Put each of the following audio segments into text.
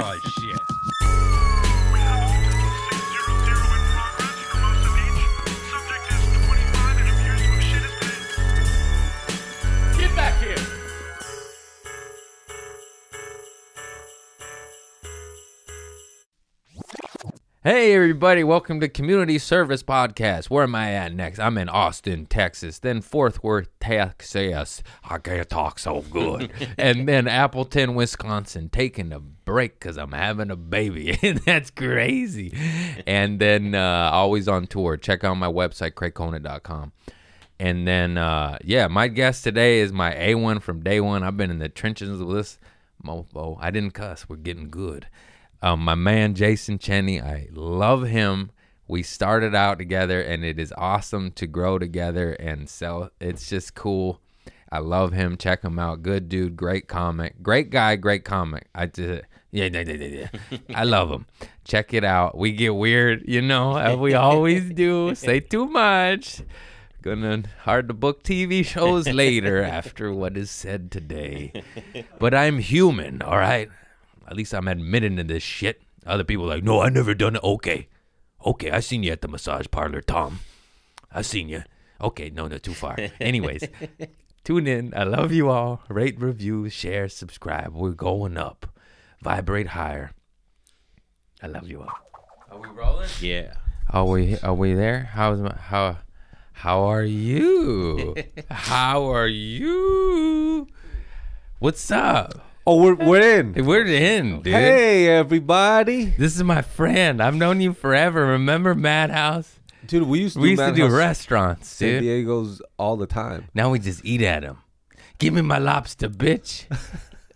Oh shit. Hey everybody, welcome to Community Service Podcast. Where am I at next? I'm in Austin, Texas, then Fort Worth, Texas. I can't talk so good. and then Appleton, Wisconsin, taking a break because I'm having a baby. and that's crazy. And then uh, always on tour. Check out my website, craigconant.com. And then, uh, yeah, my guest today is my A1 from day one. I've been in the trenches with this mofo. I didn't cuss. We're getting good. Um, my man, Jason Cheny, I love him. We started out together, and it is awesome to grow together and sell. It's just cool. I love him. Check him out. Good dude. Great comic. Great guy. Great comic. I just, yeah, yeah, yeah, yeah, yeah. I love him. Check it out. We get weird, you know, as we always do. Say too much. Gonna hard to book TV shows later after what is said today. But I'm human, all right? At least I'm admitting to this shit. Other people are like, no, I never done it. Okay. Okay, I seen you at the massage parlor, Tom. I seen you. Okay, no, no, too far. Anyways, tune in. I love you all. Rate, review, share, subscribe. We're going up. Vibrate higher. I love you all. Are we rolling? Yeah. Are we are we there? How's my how how are you? how are you? What's up? Oh, we're we're in. We're in, dude. Hey, everybody, This is my friend. I've known you forever. Remember Madhouse? dude. We used to We do used to do restaurants, San dude. Diego's all the time. Now we just eat at them. Give me my lobster, bitch.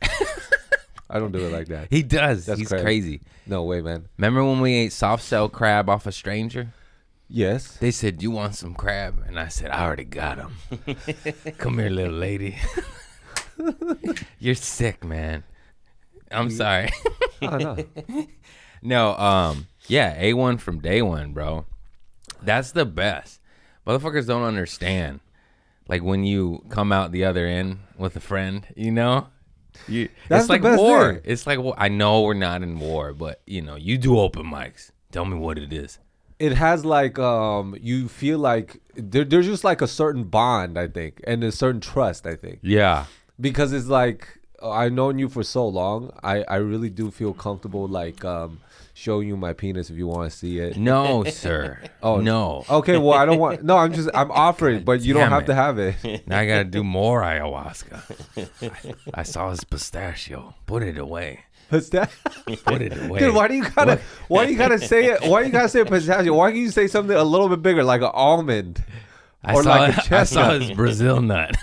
I don't do it like that. He does. That's He's crazy. crazy. No way, man. Remember when we ate soft shell crab off a stranger? Yes. They said, "You want some crab?" And I said, "I already got them." Come here, little lady. You're sick, man. I'm sorry. Oh no. no, um, yeah, A1 from day one, bro. That's the best. Motherfuckers don't understand. Like when you come out the other end with a friend, you know? You, That's it's like war. thing. It's like wa- I know we're not in war, but you know, you do open mics. Tell me what it is. it has like um, you feel like there, there's just like a certain bond, I think, and a certain trust, I think, Yeah. Because it's like uh, I've known you for so long. I I really do feel comfortable like um showing you my penis if you want to see it. No, sir. Oh, no. Okay, well I don't want. No, I'm just I'm offering, but you don't have it. to have it. Now I gotta do more ayahuasca. I, I saw his pistachio. Put it away. That? Put it away. Dude, why do you gotta why do you gotta say it? Why do you gotta say pistachio? Why can't you say something a little bit bigger, like an almond? I or saw, like a I saw chestnut. his Brazil nut.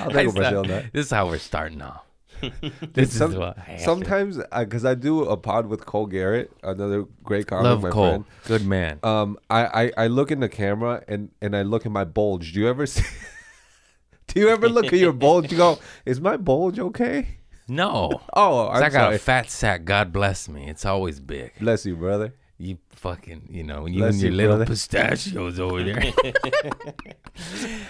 I'll I saw- Brazil. This is how we're starting off. this Some- is what I sometimes, because I do a pod with Cole Garrett, another great comic, love my Cole. friend. Good man. Um, I, I I look in the camera and and I look at my bulge. Do you ever see? do you ever look at your bulge? You go, is my bulge okay? no. oh, I'm I got sorry. a fat sack. God bless me. It's always big. Bless you, brother. You fucking, you know, you Bless and your you, little brother. pistachios over there.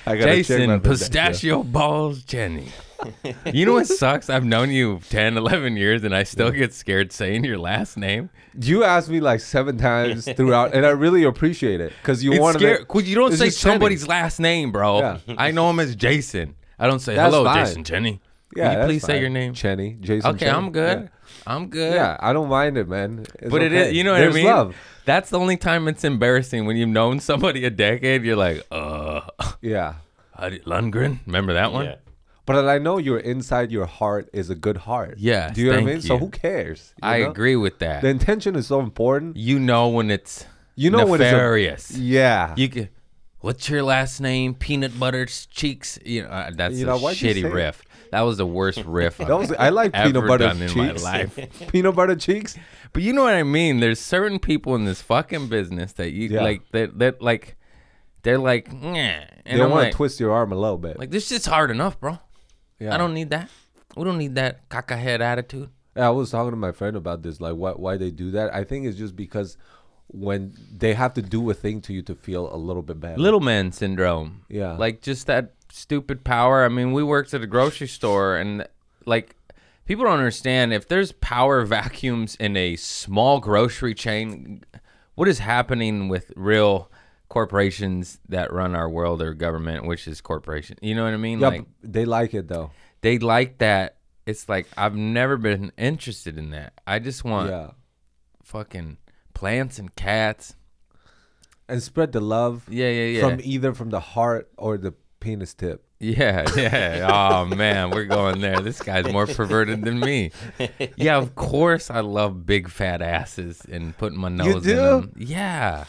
I gotta check my Jason, pistachio balls, Jenny. You know what sucks? I've known you 10, 11 years, and I still get scared saying your last name. You asked me like seven times throughout, and I really appreciate it because you It's wanted scary. to. Cause you don't It's say just Cheny. somebody's last name, bro. Yeah. I know him as Jason. I don't say That's hello, fine. Jason Jenny. Yeah, Will you that's please say fine. your name? Chenny, Jason. Okay, Cheny. I'm good. I'm good. Yeah, I don't mind it, man. It's But it okay. is, you know what There's I mean? love. That's the only time it's embarrassing when you've known somebody a decade. You're like, uh, Yeah, how did- Lundgren? Remember that one? Yeah. but I know your inside your heart is a good heart. Yeah. Do you know what I thank mean? So who cares? You I know? agree with that. The intention is so important. you know when it's You know when it's a- nefarious. Yeah. you can, what's your last name? Peanut butter cheeks. You know uh, that's You a know, why'd shitty say it? riff. That was the worst riff that was I like peanut butter done in my life. peanut butter cheeks. But you know what I mean? There's certain people in this fucking business that you Yeah. like that that like they're like, nah. They I'm want like, to twist your arm a little bit. like this shit's hard enough, bro. yeah. I don't need that. We don't need that caca head attitude. Yeah, I was talking to my friend about this, like what why they do that. I think it's just because when they have to do a thing to you to feel a little bit better. Little man syndrome. Yeah. Like just that stupid power. I mean, we worked at a grocery store and like People don't understand if there's power vacuums in a small grocery chain, what is happening with real corporations that run our world or government, which is corporation. You know what I mean? Yeah, like they like it though. they like that. It's like I've never been interested in that. I just want Yeah. fucking plants and cats. And spread the love Yeah, yeah, yeah. from either from the heart or the penis tip. Yeah, yeah. Oh man, we're going there. This guy's more perverted than me. Yeah, of course I love big fat asses and putting my nose in do? them. Yeah.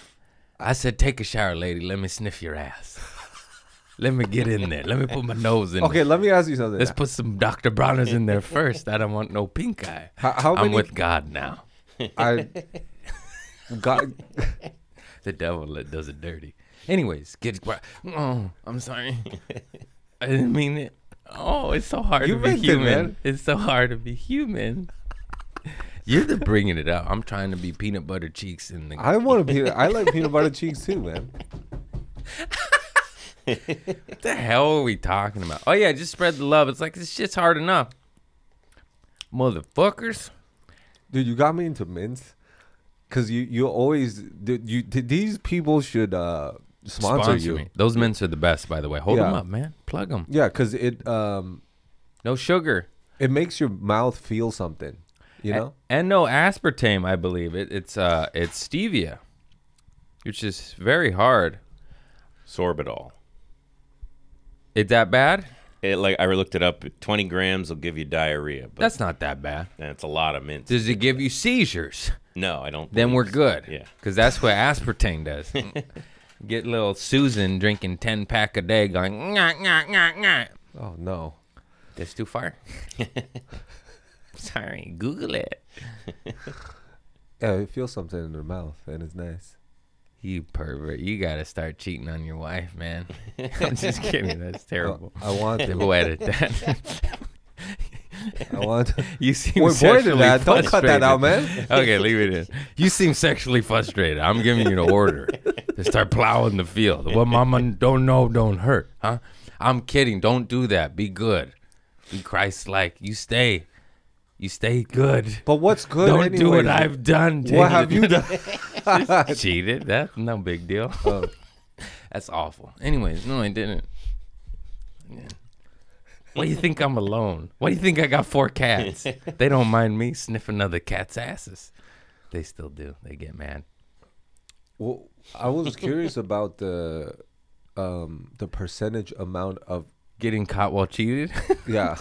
I said, take a shower, lady. Let me sniff your ass. Let me get in there. Let me put my nose in. Okay, there. let me ask you something. Let's put some Dr. Bronner's in there first. I don't want no pink eye. How, how I'm many? with God now. I got. The devil does it dirty. Anyways, get. Oh, I'm sorry. I didn't mean it. Oh, it's so hard You to be meant it, human. It's so hard to be human. You're the bringing it up. I'm trying to be peanut butter cheeks in the. I want to be. I like peanut butter cheeks too, man. what the hell are we talking about? Oh yeah, just spread the love. It's like this shit's hard enough. Motherfuckers. Dude, you got me into mints. Cause you you always dude, you these people should uh sponsor, you. me. Those mints are the best, by the way. Hold them up, man. Plug them. Yeah, cause it um No sugar. it makes your mouth feel something. You A- know. and no aspartame, I believe it. It's uh, it's stevia, which is very hard. Sorbitol. Is that bad? It like I looked it up. Twenty grams will give you diarrhea, but That's not that bad. that's a lot of mints. Does it give you seizures? No, I don't. Then we're so. good. Yeah. Because that's what aspartame does. Get little Susan drinking 10 pack a day going, ngah, ngah, ngah, ngah. Oh no. That's too far. Sorry, Google it. Yeah, it feels something in their mouth and it's nice. You pervert. You got to start cheating on your wife, man. I'm just kidding. That's terrible. I want to. We'll edit that. I want. You seem Wait, than sexually that. Don't cut that out, frustrated. man. okay, leave it in. You seem sexually frustrated. I'm giving you the order to start plowing the field. What mama don't know don't hurt, huh? I'm kidding. Don't do that. Be good. Be Christ-like. You stay. You stay good. But what's good? don't do what? I've done. What have you done? cheated? That's no big deal. Oh. That's awful. Anyways, no, I didn't. Yeah. Why do you think I'm alone? Why do you think I got four cats? they don't mind me sniffing other cats' asses. They still do. They get mad. Well, I was curious about the um the percentage amount of Getting caught while cheated? yeah.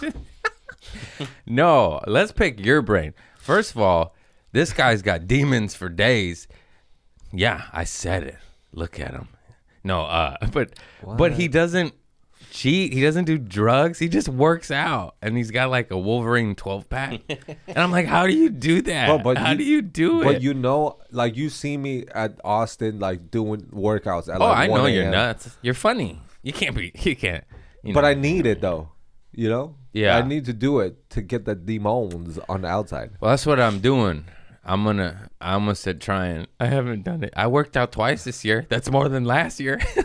no, let's pick your brain. First of all, this guy's got demons for days. Yeah, I said it. Look at him. No, uh, but but he doesn't cheat. He doesn't do drugs. He just works out, and he's got like a Wolverine twelve pack. and I'm like, how do you do that? Bro, but how you- do you do it? But you know, like you see me at Austin, like doing workouts at oh, like I 1 know you're nuts. You're funny. You can't be. You can't. You But know. I need it though. You know. Yeah. I need to do it to get the demons on the outside. Well, that's what I'm doing. I'm gonna. I almost said trying. I haven't done it. I worked out twice this year. That's more than last year.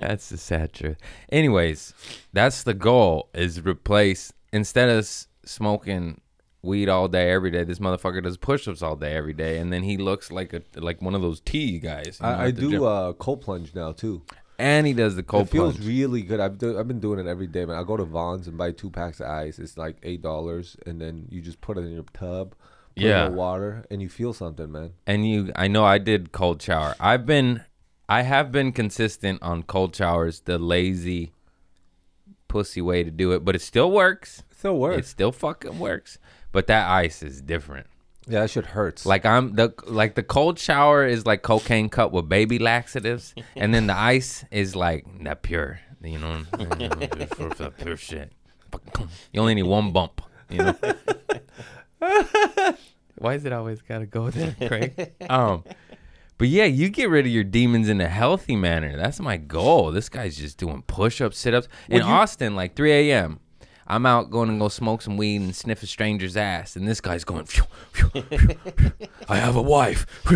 that's the sad truth. Anyways, that's the goal: is replace instead of smoking weed all day every day. This motherfucker does push-ups all day every day, and then he looks like a like one of those tea guys. you know, I, I do uh, cold plunge now too. And he does the cold it feels plunge. really good. I've do, I've been doing it every day, man. I go to Vons and buy two packs of ice. It's like eight dollars, and then you just put it in your tub. Put Yeah. Water, and you feel something, man. and you i know i did cold shower i've been i have been consistent on cold showers the lazy pussy way to do it but it still works It still works. it still fucking works but that ice is different yeah, that shit hurts. like i'm the like the cold shower is like cocaine cut with baby laxatives and then the ice is like that pure you know for, for pure shit. You only need one bump you know? Why is it always gotta go there craig? Um but yeah you get rid of your demons in a healthy manner. That's my goal. This guy's just doing push-ups sit-ups. In you- austin like 3 a.m I'm out going to go smoke some weed and sniff a stranger's ass, and this guy's going. "Phew, phew, phew. I have a wife.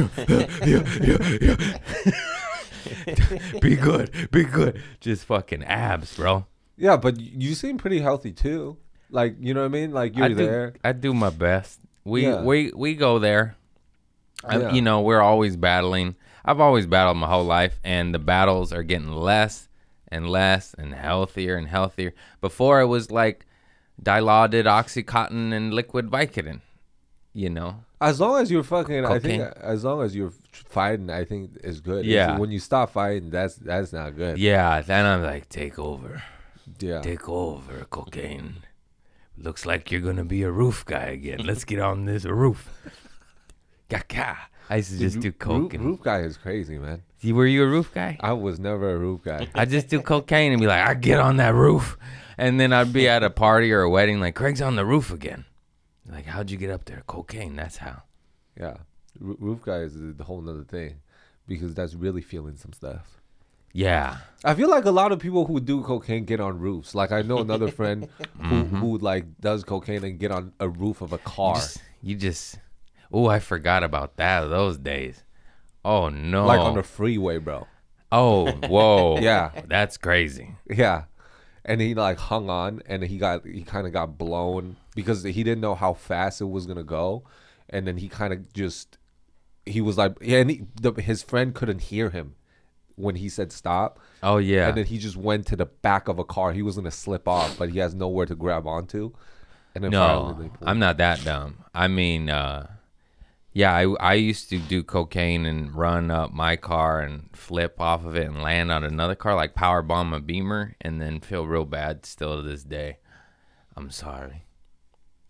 Be good, be good. Just fucking abs, bro. yeah, but you seem pretty healthy too. Like you know what I mean? Like you're I do, there. I do my best. We Yeah. we we go there. I- Yeah. you know, we're always battling. I've always battled my whole life, and the battles are getting less and less and healthier and healthier. Before it was like dilaudid oxycontin and liquid Vicodin. You know, As long as you're fucking, I think as long as you're fighting, I think is good. It's- Yeah. When you stop fighting, that's that's not good. yeah. Then I'm like, take over, Yeah. take over, cocaine. Looks like you're gonna be a roof guy again. Let's get on this roof. Kaka. I used to just do Roof- and- Roof guy is crazy, man. You- Were you a roof guy? I was never a roof guy. I just do cocaine and be like, I get on that roof. And then I'd be at a party or a wedding, like, Craig's on the roof again. Like, how'd you get up there? Cocaine, that's how. Yeah, R- roof guy is a whole nother thing because that's really feeling some stuff. Yeah. I feel like a lot of people who do cocaine get on roofs. Like I know another friend who mm-hmm. who like does cocaine and get on a roof of a car, Just, you just, oh, I forgot about that, those days. Oh, no. like on the freeway, bro. oh, whoa. Yeah. That's crazy. Yeah, and he like hung on, and he got he kind of got blown because he didn't know how fast it was gonna go, and then he kind of just he was like, yeah, and he, the, his friend couldn't hear him when he said stop, Oh, yeah. and then he just went to the back of a car. He was gonna slip off, but he has nowhere to grab onto, and then No, I'm not that dumb. I mean, uh, yeah, I, I used to do cocaine and run up my car and flip off of it and land on another car, like power bomb a Beamer, and then feel real bad still to this day. I'm sorry.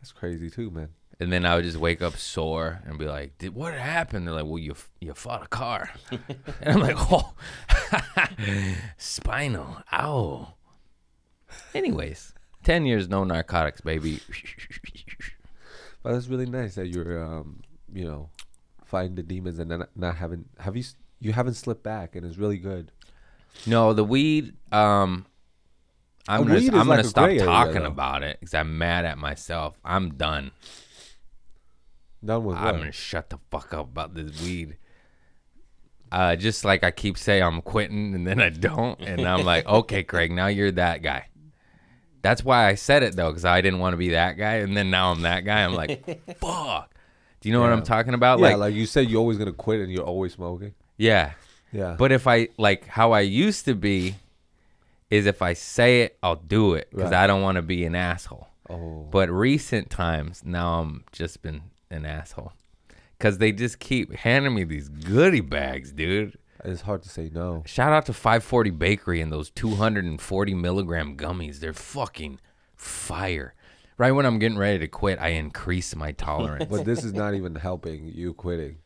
That's crazy too, man. And then I would just wake up sore and be like, "Did what happened?" They're like, "Well, you you fought a car," and I'm like, "Oh, spinal, ow." Anyways, ten years no narcotics, baby. But that's really nice that you're, um, you know, fighting the demons and then not having have you you haven't slipped back, and it's really good. No, the weed. Um, I'm gonna I'm like gonna stop area, talking about it because I'm mad at myself. I'm done. Done with I'm what? gonna shut the fuck up about this weed. Uh, just like I keep saying I'm quitting and then I don't, and I'm like, okay, Craig, now you're that guy. That's why I said it though, because I didn't want to be that guy, and then now I'm that guy. I'm like, fuck. Do you know what I'm talking about? yeah, like, like, you said, you're always gonna quit, and you're always smoking. yeah. Yeah, But if I like how I used to be, is if I say it, I'll do it because Right. I don't want to be an asshole. oh, But recent times, now I'm just been an asshole because they just keep handing me these goodie bags, dude. it's hard to say no. Shout out to 540 Bakery and those 240 milligram gummies. They're fucking fire. Right when I'm getting ready to quit, I increase my tolerance. But this is not even helping you quitting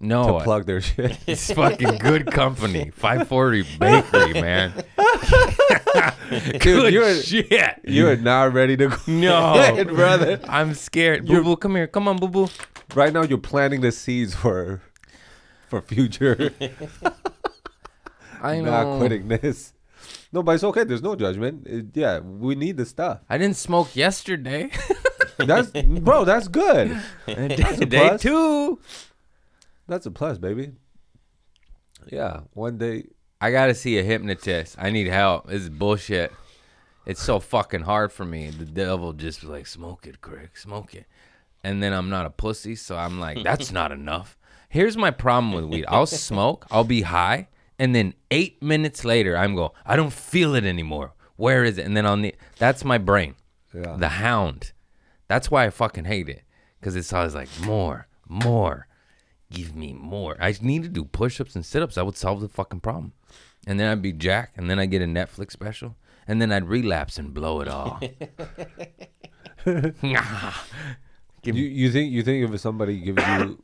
no, to plug their shit. It's fucking good company. 540 Bakery, man. good you're- shit. You're not ready to No. quit, brother. I'm scared. Boo boo, come here. Come on, boo boo. Right now, you're planting the seeds for for future I know. not quitting this. No, but it's okay. There's no judgment. It- yeah, we need the stuff. I didn't smoke yesterday. That's bro. That's good. Day a day plus. two. That's a plus, baby. Yeah, one day. I gotta see a hypnotist. I need help. This is bullshit. It's so fucking hard for me. The devil just like, smoke it, Craig, smoke it. And then I'm not a pussy, so I'm like, that's not enough. Here's my problem with weed. I'll smoke, I'll be high, and then eight minutes later, I'm go, I don't feel it anymore. Where is it? And then I'll need. That's my brain. Yeah. The hound. That's why I fucking hate it. Cause it's always like more, more. Give me more. I need to do push-ups and sit-ups. That would solve the fucking problem. And then I'd be Jack, and then I get a Netflix special, and then I'd relapse and blow it all. Give You you think you think if somebody gives you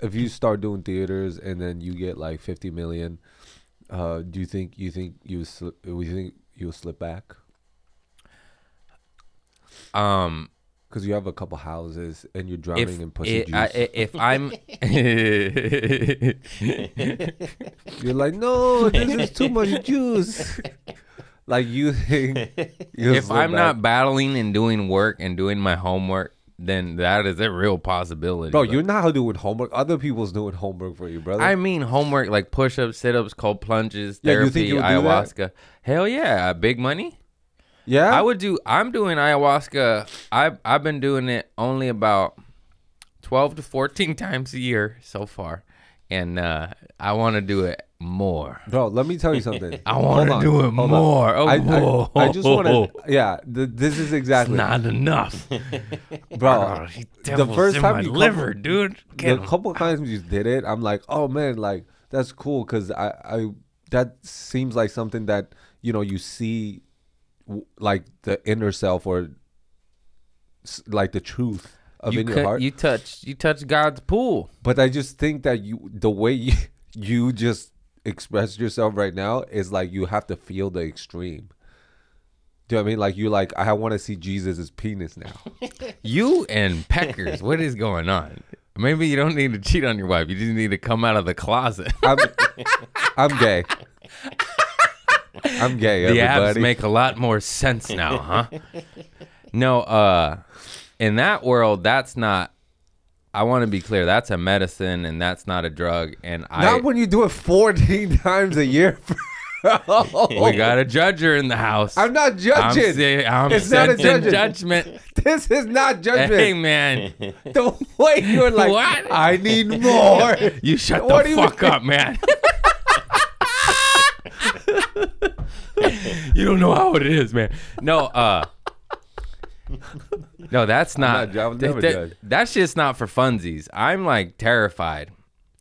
if you start doing theaters and then you get like 50 million, uh, do you think you think you slip, you think you'll slip back? um, Because you have a couple houses and you're drowning if in pussy it, juice. I, i- if I'm, you're like, no, this is too much juice. like you think if I'm back. not battling and doing work and doing my homework, then that is a real possibility. Bro, you're not doing homework. Other people's doing homework for you, brother. I mean homework like push ups, sit ups, cold plunges, Yeah, you therapy, think you'll do that? ayahuasca. Hell yeah, big money. Yeah? I would do. I'm doing ayahuasca. I've I've been doing it only about twelve to fourteen times a year so far, and uh, I want to do it more. Bro, let me tell you something. I wanna do it hold more. Oh, I, whoa. I, I just want to. Yeah, th- this is exactly. Not enough, bro. Oh, the first time you liver, come, dude. the him. couple times you did it, I'm like, oh man, like that's cool because I, I that seems like something that you know you see, like the inner self or like the truth of You in your cut, heart. you touch you touch God's pool. but I just think that you the way you, you just express yourself right now is like you have to feel the extreme. Do you know what I mean? Like you like I want to see Jesus' penis now. You and peckers, what is going on? Maybe you don't need to cheat on your wife. You just need to come out of the closet. I'm I'm gay. I'm gay. the abs Everybody. make a lot more sense now, huh? no, uh in that world, that's not I want to be clear, that's a medicine and that's not a drug. And I Not when you do it 14 times a year. we got a judger in the house. I'm not I'm, judging. say- I'm It's not a judging. judgment. this is not judgment. Hey man, The way you're like, What? I need more. you shut What the fuck mean? up, man. you don't know how it is, man. No, uh No, that's not, not- I would never that, judge. That's just not for funsies. I'm like terrified.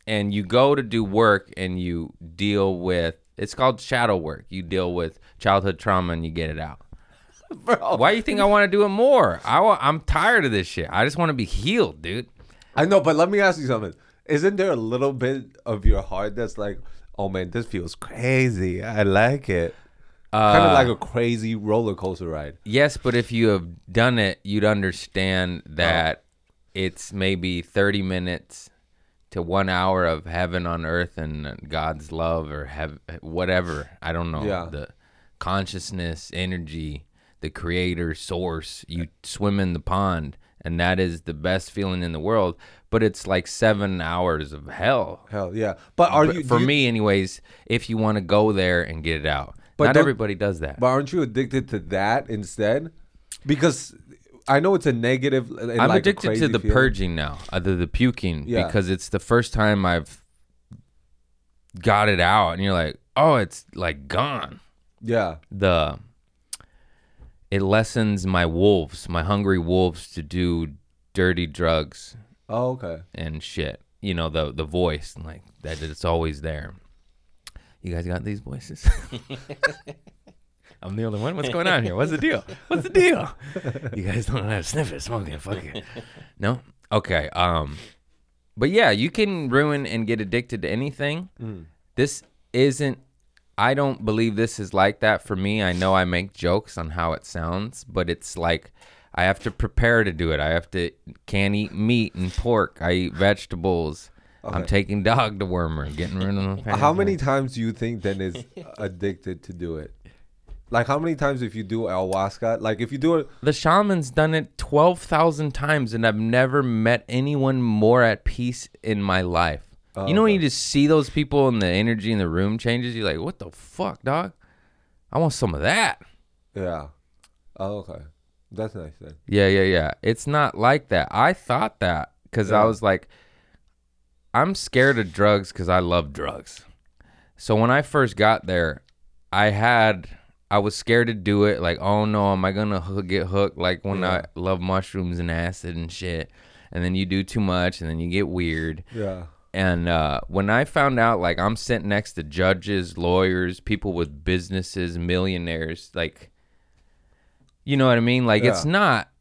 And you go to do work and you deal with it's called shadow work. You deal with childhood trauma and you get it out. Bro. Why do you think I want to do it more? I I'm tired of this shit. I just want to be healed, dude. I know, but let me ask you something. Isn't there a little bit of your heart that's like, oh man, this feels crazy. I like it. Kind Uh, of like a crazy roller coaster ride. Yes, but if you have done it, you'd understand that it's maybe 30 minutes to one hour of heaven on earth and God's love or have whatever. I don't know. Yeah. The consciousness, energy, the creator source. You swim in the pond, and that is the best feeling in the world. But it's like seven hours of hell. Hell yeah. But are you for you- me, anyways, if you want to go there and get it out. But Not everybody does that. But aren't you addicted to that instead? Because I know it's a negative. and I'm like addicted to the feeling. purging now, uh, the, the puking, Yeah. because it's the first time I've got it out, and you're like, oh, it's like gone. Yeah. The it lessens my wolves, my hungry wolves, to do dirty drugs Oh, okay. and shit. You know the the voice, like that. It's always there. You guys got these voices. I'm the only one. What's going on here? What's the deal? What's the deal? You guys don't have how to sniff it, smoke it, fuck it. No? Okay. Um but yeah, you can ruin and get addicted to anything. This isn't I don't believe this is like that for me. I know I make jokes on how it sounds, but it's like I have to prepare to do it. I have to can't eat meat and pork. I eat vegetables. I'm taking dog to Wormer, getting rid of the How many times do you think then is addicted to do it? Like how many times if you do ayahuasca, like if you do it, The shaman's done it 12,000 times, and I've never met anyone more at peace in my life. Oh, you know, when you just see those people and the energy in the room changes, you're like, what the fuck, dog? I want some of that. yeah. Oh, okay. That's nice then. Yeah, yeah, yeah. It's not like that. I thought that because I was like, I'm scared of drugs because I love drugs. So when I first got there, I had, I was scared to do it. Like, oh no, am I gonna get hooked? Like when Yeah. I love mushrooms and acid and shit. And then you do too much, and then you get weird. Yeah. And uh, when I found out, like, I'm sitting next to judges, lawyers, people with businesses, millionaires, like, you know what I mean? Like, it's not,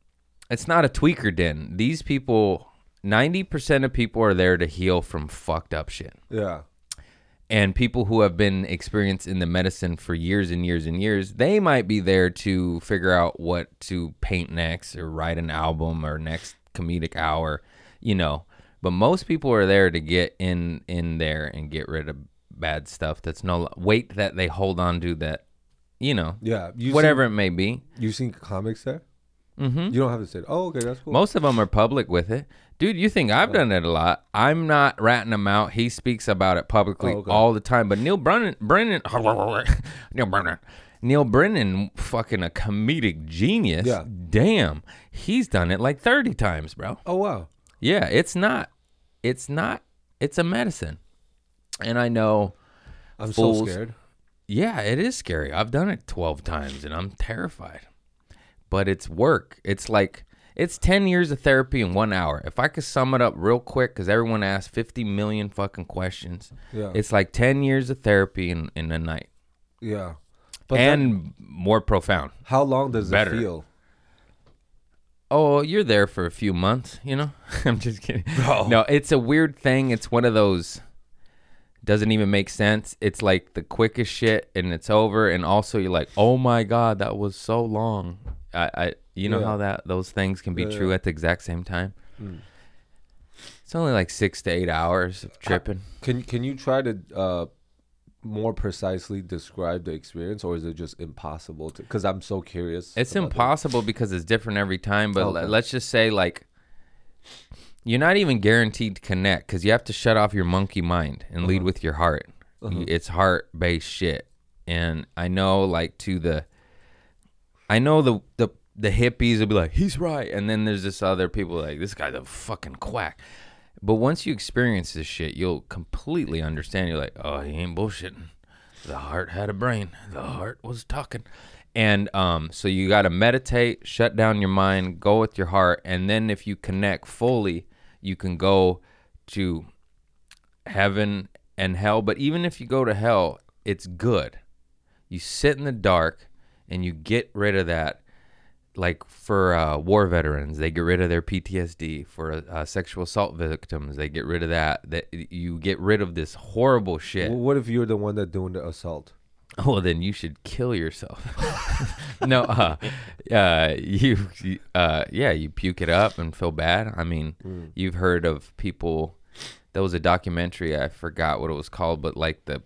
it's not a tweaker den. These people, 90% of people are there to heal from fucked up shit. Yeah. And people who have been experienced in the medicine for years and years and years, they might be there to figure out what to paint next or write an album or next comedic hour, you know. But most people are there to get in in there and get rid of bad stuff that's no weight that they hold on to that, you know, Yeah. You whatever it may be. Seen, you seen comics there? Mm-hmm. You don't have to say. Oh, okay, that's cool. Most of them are public with it. Dude, you think I've done it a lot. I'm not ratting him out. He speaks about it publicly Oh, okay. all the time. But Neil Brennan, Brennan, Neil Brennan, Neil Brennan, fucking a comedic genius. Yeah. Damn, he's done it like thirty times, bro. Oh wow. Yeah, it's not. It's not. It's a medicine, and I know. I'm Fools. so scared. Yeah, it is scary. I've done it 12 times and I'm terrified. But it's work. It's like it's 10 years of therapy in 1 hour. If I could sum it up real quick cuz everyone asks 50 million fucking questions. Yeah. It's like 10 years of therapy in in a night. Yeah. But and more profound. how long does better. it feel? Oh, you're there for a few months, you know? I'm just kidding. Bro. No, it's a weird thing. It's one of those doesn't even make sense. It's like the quickest shit and it's over and also you're like, "Oh my god, that was so long." I I you know Yeah. how that those things can be Yeah, true yeah. at the exact same time? Mm. It's only like 6 to 8 hours of tripping. Can can you try to uh more precisely describe the experience or is it just impossible to cuz I'm so curious. It's impossible because it's different every time. But Okay. le- let's just say, like, you're not even guaranteed to connect because you have to shut off your monkey mind and lead with your heart. You- It's heart based shit. And I know, like, to the, I know the the the hippies will be like, he's right, and then there's this other people like, this guy's a fucking quack. But once you experience this shit, you'll completely understand. You're like, oh, he ain't bullshitting. The heart had a brain. The heart was talking. And um, so you got to meditate, shut down your mind, go with your heart, and then if you connect fully, you can go to heaven and hell. But even if you go to hell, it's good. You sit in the dark and you get rid of that. Like for uh, war veterans, they get rid of their PTSD. For uh, sexual assault victims, they get rid of that. That you get rid of this horrible shit. Well, what if you're the one that doing the assault? Well, then you should kill yourself. no, uh, uh, you, you- uh, yeah, you puke it up and feel bad. I mean, you've heard of people. There was a documentary. I forgot what it was called, but like the,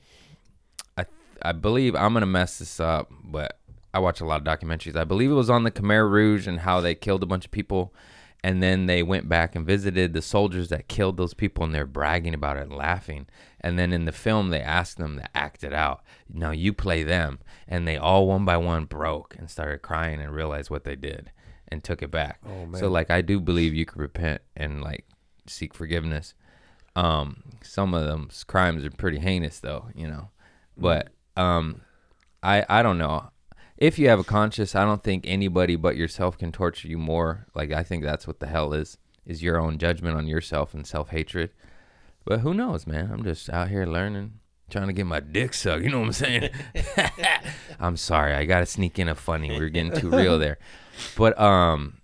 I, I believe I'm gonna mess this up, but I watch a lot of documentaries. I believe it was on the Khmer Rouge and how they killed a bunch of people, and then they went back and visited the soldiers that killed those people, and they're bragging about it and laughing. And then in the film, they asked them to act it out. Now you play them, and they all one by one broke and started crying and realized what they did and took it back. Oh, So like I do believe you can repent and like seek forgiveness. Um, some of them crimes are pretty heinous though, you know. But um, I I don't know. If you have a conscience, I don't think anybody but yourself can torture you more. Like I think that's what the hell is is your own judgment on yourself and self hatred. But who knows, man? I'm just out here learning, trying to get my dick sucked. You know what I'm saying? I'm sorry, I gotta sneak in a funny. We are getting too real there. But um,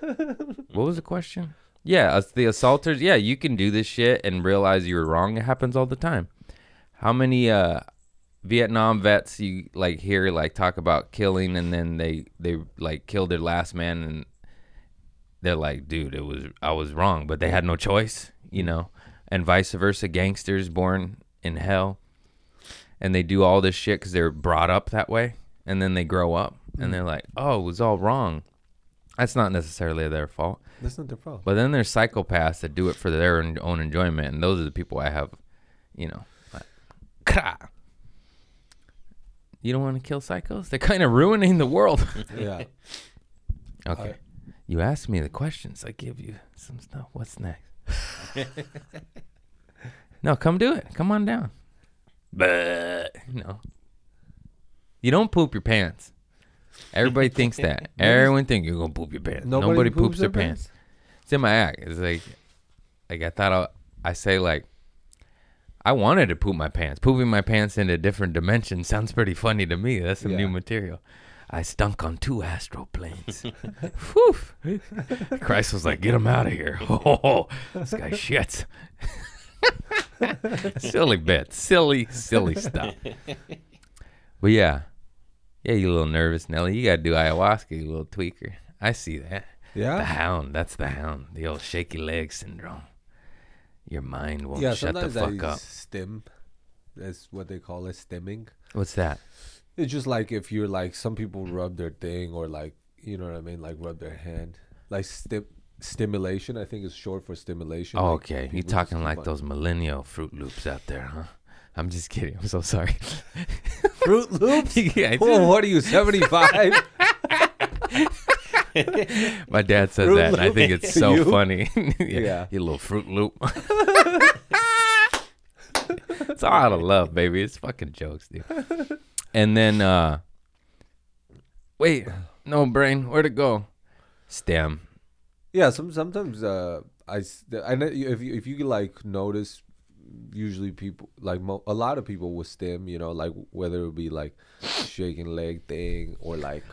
what was the question? Yeah, the assaulters. Yeah, you can do this shit and realize you were wrong. It happens all the time. How many uh Vietnam vets you like hear like talk about killing and then they they like killed their last man and they're like, dude, it was I was wrong, but they had no choice, you know. And vice versa, gangsters born in hell, and they do all this shit because they're brought up that way, and then they grow up and they're like, oh, it was all wrong. That's not necessarily their fault. That's not their fault. But then there's psychopaths that do it for their own enjoyment, and those are the people I have, you know. like. You don't want to kill psychos? They're kind of ruining the world. yeah. okay. You asked me the questions. I give you some stuff. What's next? no, come do it. Come on down. But no. You don't poop your pants. Everybody thinks that. Everyone think you're gonna poop your pants. Nobody, poops, their pants. It's in my act. It's like, like I thought I, I say like, I wanted to poop my pants. Pooping my pants in a different dimension sounds pretty funny to me. That's some new material. I stunk on two astral planes. Whew. Christ was like, get him out of here. Oh, this guy shits. silly bit. Silly, silly stuff. But yeah. Yeah, you a little nervous, Nelly. You got to do ayahuasca, you little tweaker. I see that. Yeah. The hound. That's the hound. The old shaky leg syndrome. Your mind won't Yeah. shut the Sometimes fuck I up. stim. That's what they call it, stimming. What's that? It's just like if you're like some people rub their thing or like you know what I mean, like rub their hand, like stim stimulation. I think is short for stimulation. Oh, like, okay. You talking like those millennial Fruit Loops out there, huh? I'm just kidding. I'm so sorry. Fruit Loops. yeah, Oh, what are you, 75? My dad says Fruit that, and I think it's so You? funny. yeah, Yeah. you little Fruit Loop. it's all out of love, baby. It's fucking jokes, dude. And then, uh wait, no brain. Where'd it go? Stem. yeah, some sometimes uh, I s- I know you- if you, if you like notice, usually people like mo- a lot of people with stem, you know, like whether it be like shaking leg thing or like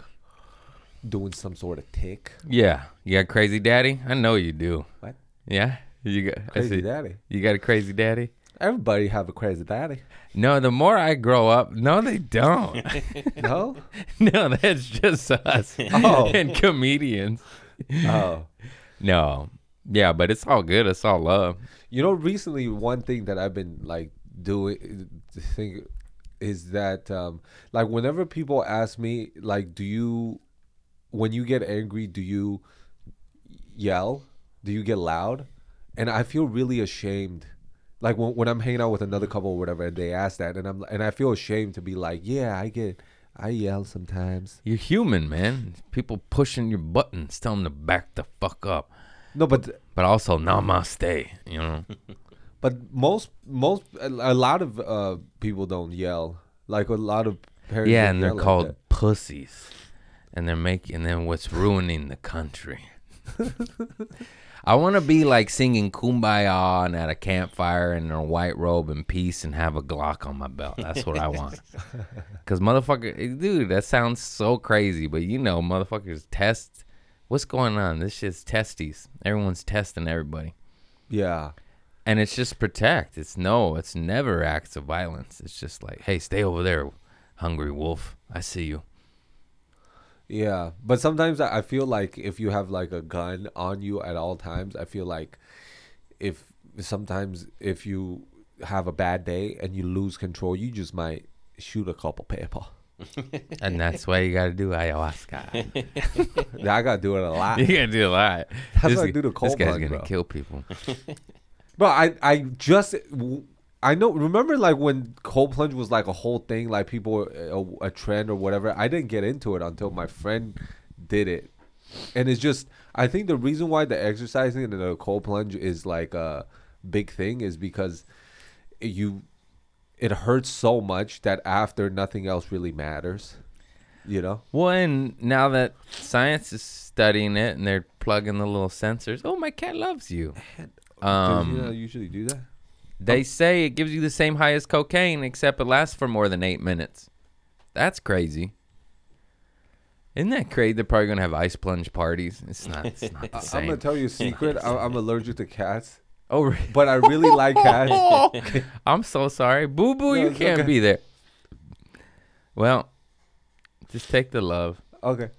doing some sort of tick. Yeah, you got crazy daddy. I know you do. What? Yeah, you got Crazy see- daddy. You got a crazy daddy. Everybody have a crazy daddy. No, the more I grow up, no, they don't. No. no, that's just us Oh. and comedians. oh. No, yeah, but it's all good. It's all love. You know, recently one thing that I've been like doing, think is that um, like whenever people ask me like, do you, when you get angry, do you yell? Do you get loud? And I feel really ashamed. Like when, when I'm hanging out with another couple or whatever, and they ask that, and I'm and I feel ashamed to be like, yeah, I get, I yell sometimes. You're human, man. People pushing your buttons, tell them to back the fuck up. No, but But also, namaste. You know, But most most a, lot of uh people don't yell. Like a lot of parents. yeah, and they're like called pussies, and they're making them what's ruining the country. I want to be like singing "Kumbaya" and at a campfire in a white robe and peace and have a Glock on my belt. That's what I want. Cause motherfucker, eh, dude, that sounds so crazy, but you know, motherfuckers test. What's going on? This shit's testes. Everyone's testing everybody, Yeah, and it's just protect. It's no, it's never acts of violence. It's just like, hey, stay over there, hungry wolf. I see you. Yeah. But sometimes I feel like if you have like a gun on you at all times, I feel like if sometimes if you have a bad day and you lose control, you just might shoot a couple people. And that's why you got to do ayahuasca. Yeah, I gotta do it a lot. you got to do a lot. That's this, what I do to This guy's blood, gonna bro. kill people. But I I just I know remember like when cold plunge was like a whole thing like people a, a trend or whatever. I didn't get into it until my friend did it. And it's just I think the reason why the exercising and the cold plunge is like a big thing is because you it hurts so much that after nothing else really matters. You know? Well, and now that science is studying it and they're plugging the little sensors, oh, my cat loves you. Does he Um, usually do that? They say it gives you the same high as cocaine, except it lasts for more than eight minutes. That's crazy. Isn't that crazy? They're probably gonna have ice plunge parties. It's not. It's not the I'm gonna tell you a secret. I, I'm allergic to cats, oh, re- but I really like cats. I'm so sorry, Boo Boo. You it's can't okay. be there. Well, just take the love. Okay.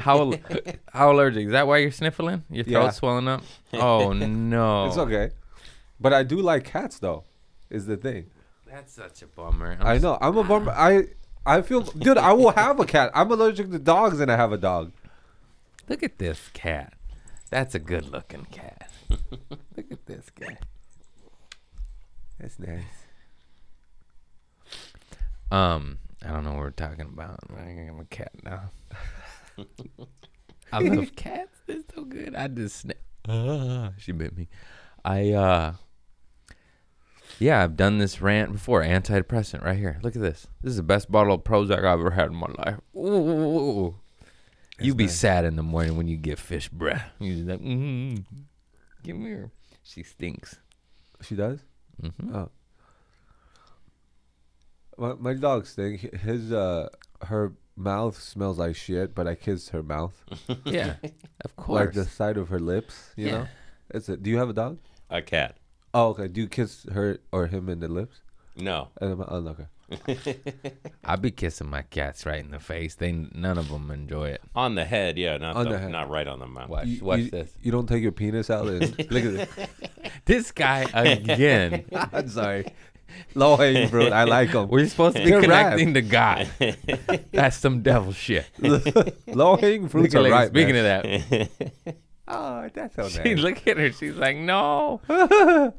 How al- how allergic? Is that why you're sniffling? Your throat's Yeah. swelling up? Oh no. It's okay. But I do like cats though. Is the thing. That's such a bummer. I'm I know. I'm a bummer. I I feel dude, I will have a cat. I'm allergic to dogs and I have a dog. Look at this cat. That's a good looking cat. Look at this guy. That's nice. Um, I don't know what we're talking about. I'm a cat now. I love cats. They're so good. I just sna- Ah, she bit me. I uh yeah, I've done this rant before. Antidepressant right here. Look at this. This is the best bottle of Prozac I've ever had in my life. Ooh. You be nice. sad in the morning when you get fish breath. You just like, mm give me her. She stinks. She does? hmm Oh. My, my dog's thing, his uh her mouth smells like shit, but I kiss her mouth. Yeah, of course. Like the side of her lips, you Yeah. know? That's it. Do you have a dog? A cat. Oh, okay. Do you kiss her or him in the lips? No. And the mou- Oh, okay. I be kissing my cats right in the face. They none of them enjoy it. On the head, yeah, not On the, the head. not right on the mouth. Watch, You, watch you- this. You don't take your penis out and look at this. This guy again. I'm sorry. Low hanging fruit. I like them. We're supposed to be You're right. connecting to God. That's some devil shit. Low hanging fruits are at right. Speaking man. of that, Oh, that's so she nice. look at her. She's like, no.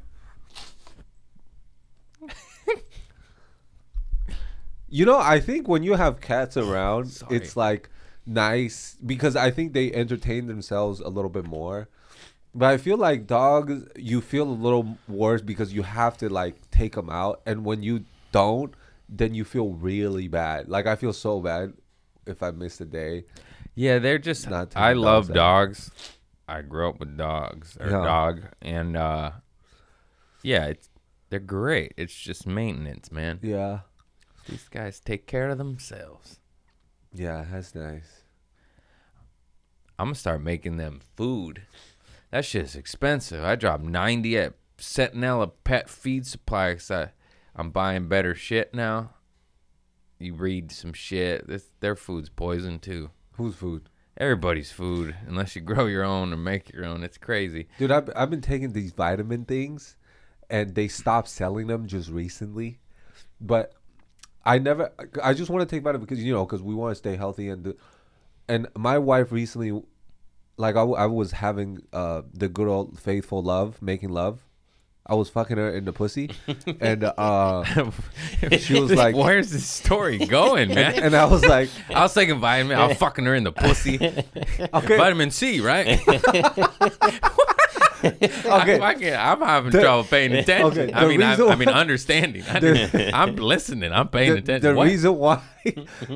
You know, I think when you have cats around, Sorry. it's like nice because I think they entertain themselves a little bit more. But I feel like dogs, you feel a little worse because you have to like take them out, and when you don't, then you feel really bad. Like I feel so bad if I miss a day. Yeah, they're just. Not I love dogs out. I grew up with dogs or Yeah. dog, and uh, yeah, it's they're great. It's just maintenance, man. Yeah, These guys take care of themselves. yeah, that's nice. I'm gonna start making them food. That shit's expensive. I dropped ninety at Centinela Pet Feed Supply. 'cause I, I'm buying better shit now. You read some shit. This, their food's poison too. Whose food? Everybody's food, unless you grow your own or make your own. It's crazy. Dude, I've, I've been taking these vitamin things and they stopped selling them just recently. But I never, I just want to take vitamin because, you know, because we want to stay healthy. And and my wife recently, like, I, I was having uh, the good old faithful love, making love. I was fucking her in the pussy. and uh, she was like, "Where's this story going, man?" and I was like, I was taking vitamin. I was fucking her in the pussy. okay, Vitamin C, right? okay. I, can't, I'm having The- trouble paying attention. okay, I mean, I, reason I mean, why- understanding. I, The- am listening. I'm paying the, attention. the What? reason why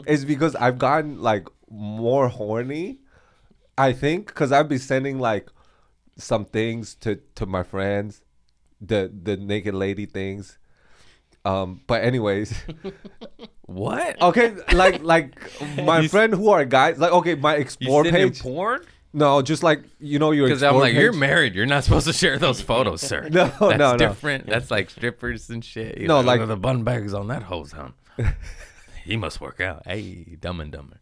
is because I've gotten like more horny. I think because I've been sending like some things to to my friends, the the naked lady things. Um, but anyways, what? okay, like like my You friend who are guys, like okay, my explore page. porn? No, just like you know your Because I'm like, you're married. You're not supposed to share those photos, sir. No, That's no, no. different. That's like strippers and shit. You No, know, like- the bun bags on that hose, huh? he must work out. Hey, Dumb and Dumber.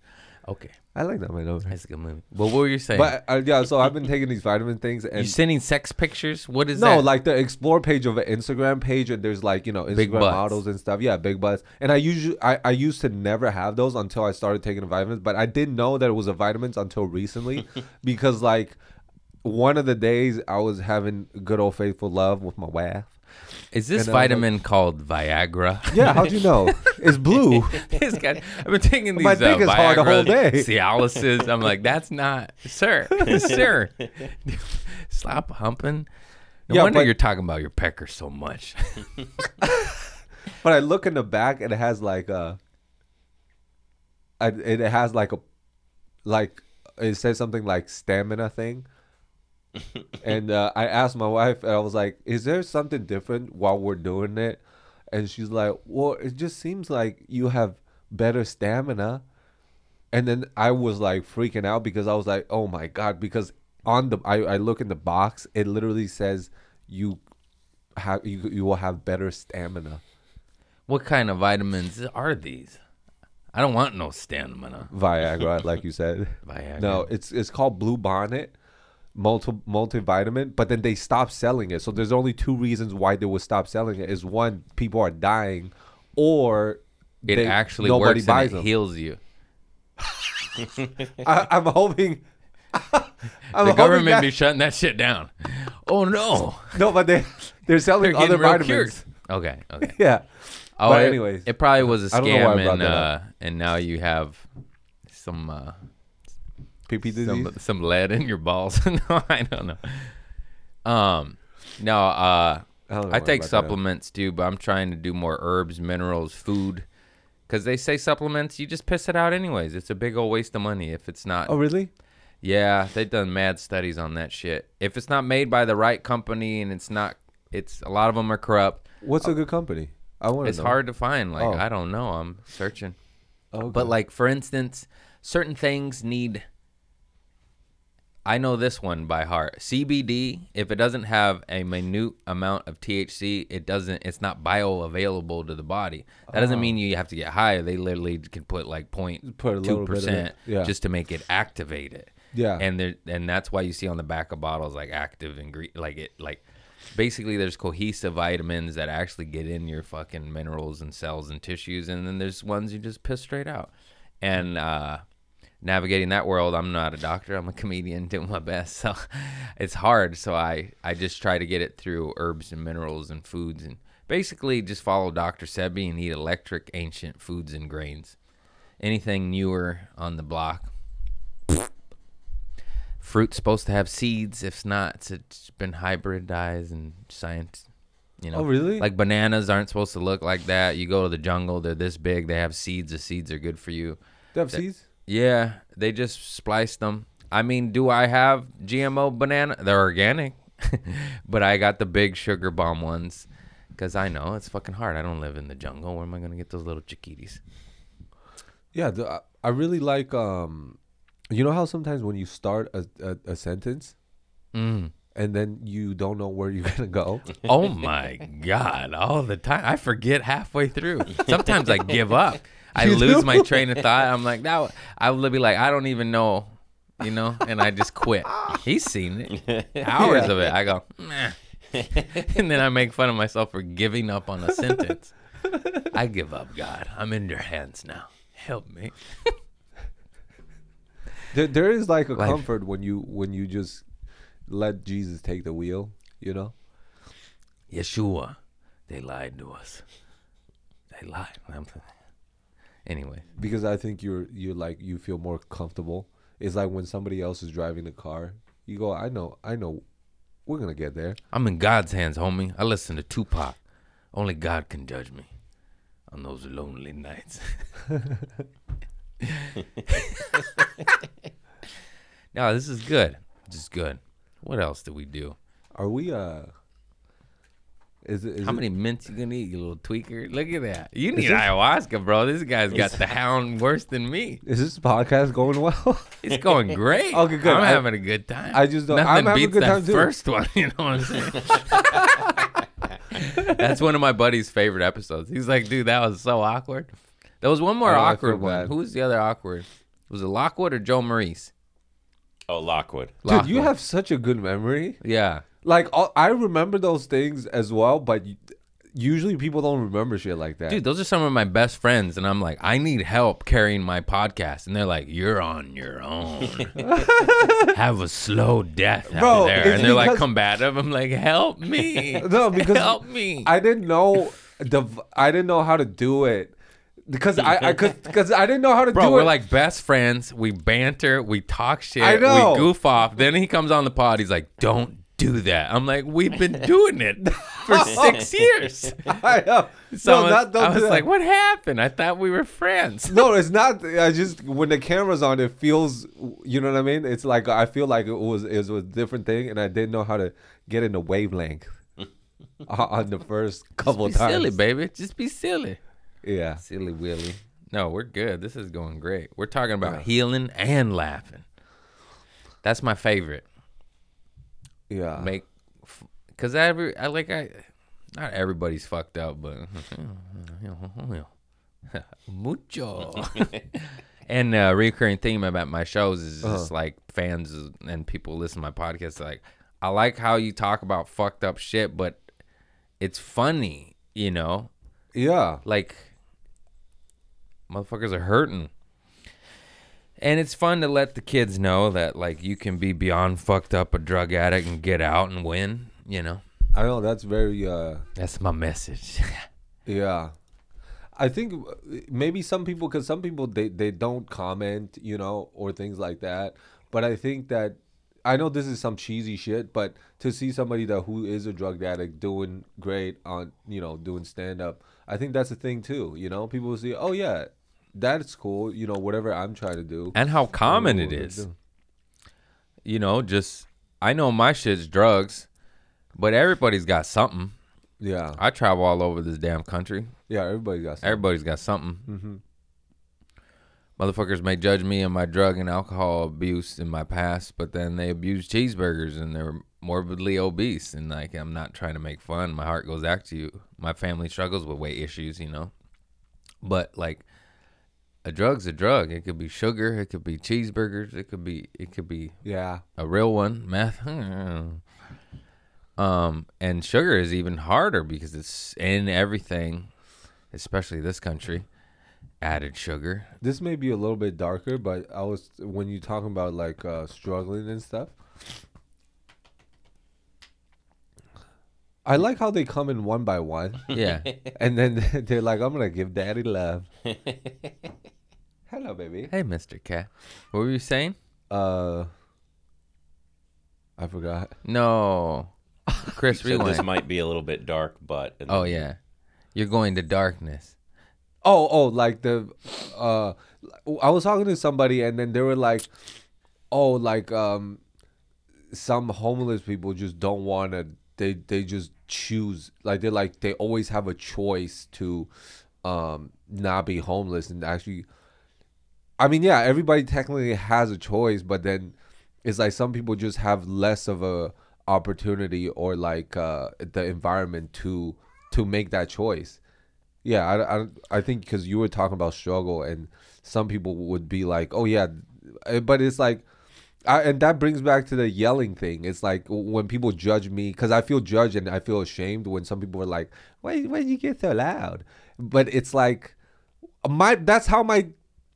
Okay, I like that, man. that's a good movie. But what were you saying? But uh, yeah, so I've been taking these vitamin things and you sending sex pictures? What is that? no, that? like the explore page of an Instagram page, and there's like you know Instagram models and stuff. Yeah, big butts. And I usually I, I used to never have those until I started taking the vitamins, but I didn't know that it was a vitamins until recently, because like one of the days I was having good old faithful love with my wife. Is this And I like- vitamin called Viagra? Yeah, how'd you know? It's blue. this guy, I've been taking these My uh, dick is hard the whole day. Cialises. I'm like, that's not, sir, sir. Stop humping. No Yeah, wonder but- you're talking about your pecker so much. But I look in the back and it has like a, I, it has like a, like it says something like stamina thing. And uh, I asked my wife, and I was like, "Is there something different while we're doing it?" And she's like, "Well, it just seems like you have better stamina." And then I was like freaking out because I was like, "Oh my god!" Because on the I, I look in the box, it literally says you have you you will have better stamina. what kind of vitamins are these? I don't want no stamina. Viagra, like you said. Viagra. No, it's it's called Blue Bonnet, multi multivitamin. But then they stopped selling it. So there's only two reasons why they would stop selling it. Is one, people are dying, or It they- actually nobody works buys and it them. heals you. I, I'm hoping. I'm The government that- be shutting that shit down. Oh no, no, but they they're selling they're other vitamins. cures. Okay, okay. Yeah. Oh, But anyways, it probably was a I don't know why I scam, and uh, and now you have some uh, PP disease. some some lead in your balls. no, I don't know. Um, no, uh, I I take brought that supplements too, but I'm trying to do more herbs, minerals, food, because they say supplements you just piss it out anyways. It's a big old waste of money if it's not. Oh really? Yeah, they've done mad studies on that shit. If it's not made by the right company and it's not, it's a lot of them are corrupt. What's a good company? I want It's know. hard to find. Like Oh. I don't know. I'm searching. Okay. But like for instance, certain things need I know this one by heart. CBD, if it doesn't have a minute amount of THC, it doesn't it's not bioavailable to the body. That doesn't Oh. mean you have to get high. They literally can put like point Put a two little bit of it, percent yeah. just to make it activate it. Yeah. And there and that's why you see on the back of bottles like active ingredient like it like basically there's cohesive vitamins that actually get in your fucking minerals and cells and tissues and then there's ones you just piss straight out and uh navigating that world i'm not a doctor i'm a comedian doing my best so it's hard so i i just try to get it through herbs and minerals and foods and Basically, just follow Dr. Sebi and eat electric, ancient foods and grains. Anything newer on the block. Fruit's supposed to have seeds. If not, it's, it's been hybridized and science. You know, Oh, really? Like bananas aren't supposed to look like that. You go to the jungle, they're this big. They have seeds. The seeds are good for you. They have seeds? Yeah, they just spliced them. I mean, do I have GMO banana? They're organic, but I got the big sugar bomb ones because I know it's fucking hard. I don't live in the jungle. Where am I gonna get those little chiquitis? Yeah, the, I- really like. Um, you know how sometimes when you start a, a, a sentence Mm. and then you don't know where you're gonna go. Oh my god! All the time, I forget halfway through. Sometimes I give up. I You lose do? my train of thought. I'm like, now I will be like, I don't even know, you know, and I just quit. He's seen it, hours of it. I go, nah. and then I make fun of myself for giving up on a sentence. I give up, God. I'm in your hands now. Help me. there, there is like a Life. comfort when you when you just let Jesus take the wheel. You know. Yeshua, they lied to us. They lied. Anyway, because I think you're you're like you feel more comfortable. It's like when somebody else is driving the car, you go, I know, I know, we're gonna get there. I'm in God's hands, homie. I listen to Tupac. Only God can judge me on those lonely nights. no, this is good. This is good. What else do we do? Are we? uh Is it? Is How it- many mints you gonna eat, you little tweaker? Look at that. You need this- ayahuasca, bro. This guy's got the hound worse than me. Is this podcast going well? It's going great. Okay, good. I'm I- having a good time. I just don't- Nothing I'm having a beats good that time, too. First one, you know what I'm saying? That's one of my buddy's favorite episodes. He's like, dude, that was so awkward. There was one more Oh, awkward one. bad. Who was the other awkward? Was it Lockwood or Joe Maurice? Oh, Lockwood. Dude, you have such a good memory. Yeah. Like all, I remember those things as well, but usually people don't remember shit like that. Dude, those are some of my best friends. And I'm like, I need help carrying my podcast. And they're like, you're on your own. Have a slow death out Bro, there. And they're like combative. I'm like, help me. no, because help me. I didn't know the I didn't know how to do it because I I could because I didn't know how to Bro, do we're it. like best friends. We banter. We talk shit. I know. We goof off. Then he comes on the pod. He's like, "Don't do that." I'm like, "We've been doing it for six years." I know. So no, I not, was, don't I was like, "What happened? I thought we were friends." No, it's not. I just when the camera's on, it feels. You know what I mean? It's like I feel like it was it was a different thing, and I didn't know how to get in the wavelength on the first couple Be times. silly, baby. Just be silly. Yeah, Silly Willy. No, we're good. This is going great. We're talking about Yeah. healing and laughing. That's my favorite. Yeah. Make, cause every I like I, not everybody's fucked up, but mucho. and uh, recurring theme about my shows is just like fans and people listen to my podcast. Like, I like how you talk about fucked up shit, but it's funny, you know yeah. like motherfuckers are hurting and it's fun to let the kids know that like you can be beyond fucked up a drug addict and get out and win you know I know that's very. uh that's my message Yeah. I think maybe some people, because some people they they don't comment, you know, or things like that. But I think that I know this is some cheesy shit, but to see somebody that who is a drug addict doing great on, you know, doing stand up, I think that's a thing too. You know, people will see, oh yeah, that's cool. You know, whatever I'm trying to do. and how common it is you know just i know my shit's drugs but everybody's got something Yeah, i travel all over this damn country yeah. everybody's got. Some. everybody's got something hmm Motherfuckers may judge me and my drug and alcohol abuse in my past, but then they abuse cheeseburgers and they're morbidly obese. And like, I'm not trying to make fun. My heart goes out to you. My family struggles with weight issues, you know. But like, a drug's a drug. It could be sugar. It could be cheeseburgers. It could be. It could be Yeah, a real one, meth. um, and sugar is even harder because it's in everything, especially this country. Added sugar. this may be a little bit darker, but I was when you talking about like uh struggling and stuff. I like how they come in one by one, Yeah. and then they're like, "I'm gonna give daddy love." Hello, baby. hey, Mr. Cat. What were you saying? Uh, I forgot. No. Chris, So this might be a little bit dark, but Oh yeah. You're going to darkness. Oh, oh, like the, uh, I was talking to somebody, and then they were like, "Oh, like um, some homeless people just don't want to. They they just choose. Like they're like they always have a choice to, um, not be homeless and actually. I mean, yeah, everybody technically has a choice, but then it's like some people just have less of a opportunity or like uh the environment to to make that choice. Yeah, I, I, I think because you were talking about struggle, and some people would be like, "Oh yeah," eh, but it's like, I, and that brings back to the yelling thing. It's like when people judge me, because I feel judged and I feel ashamed when some people are like, "Why, why did you get so loud?" But it's like, my that's how my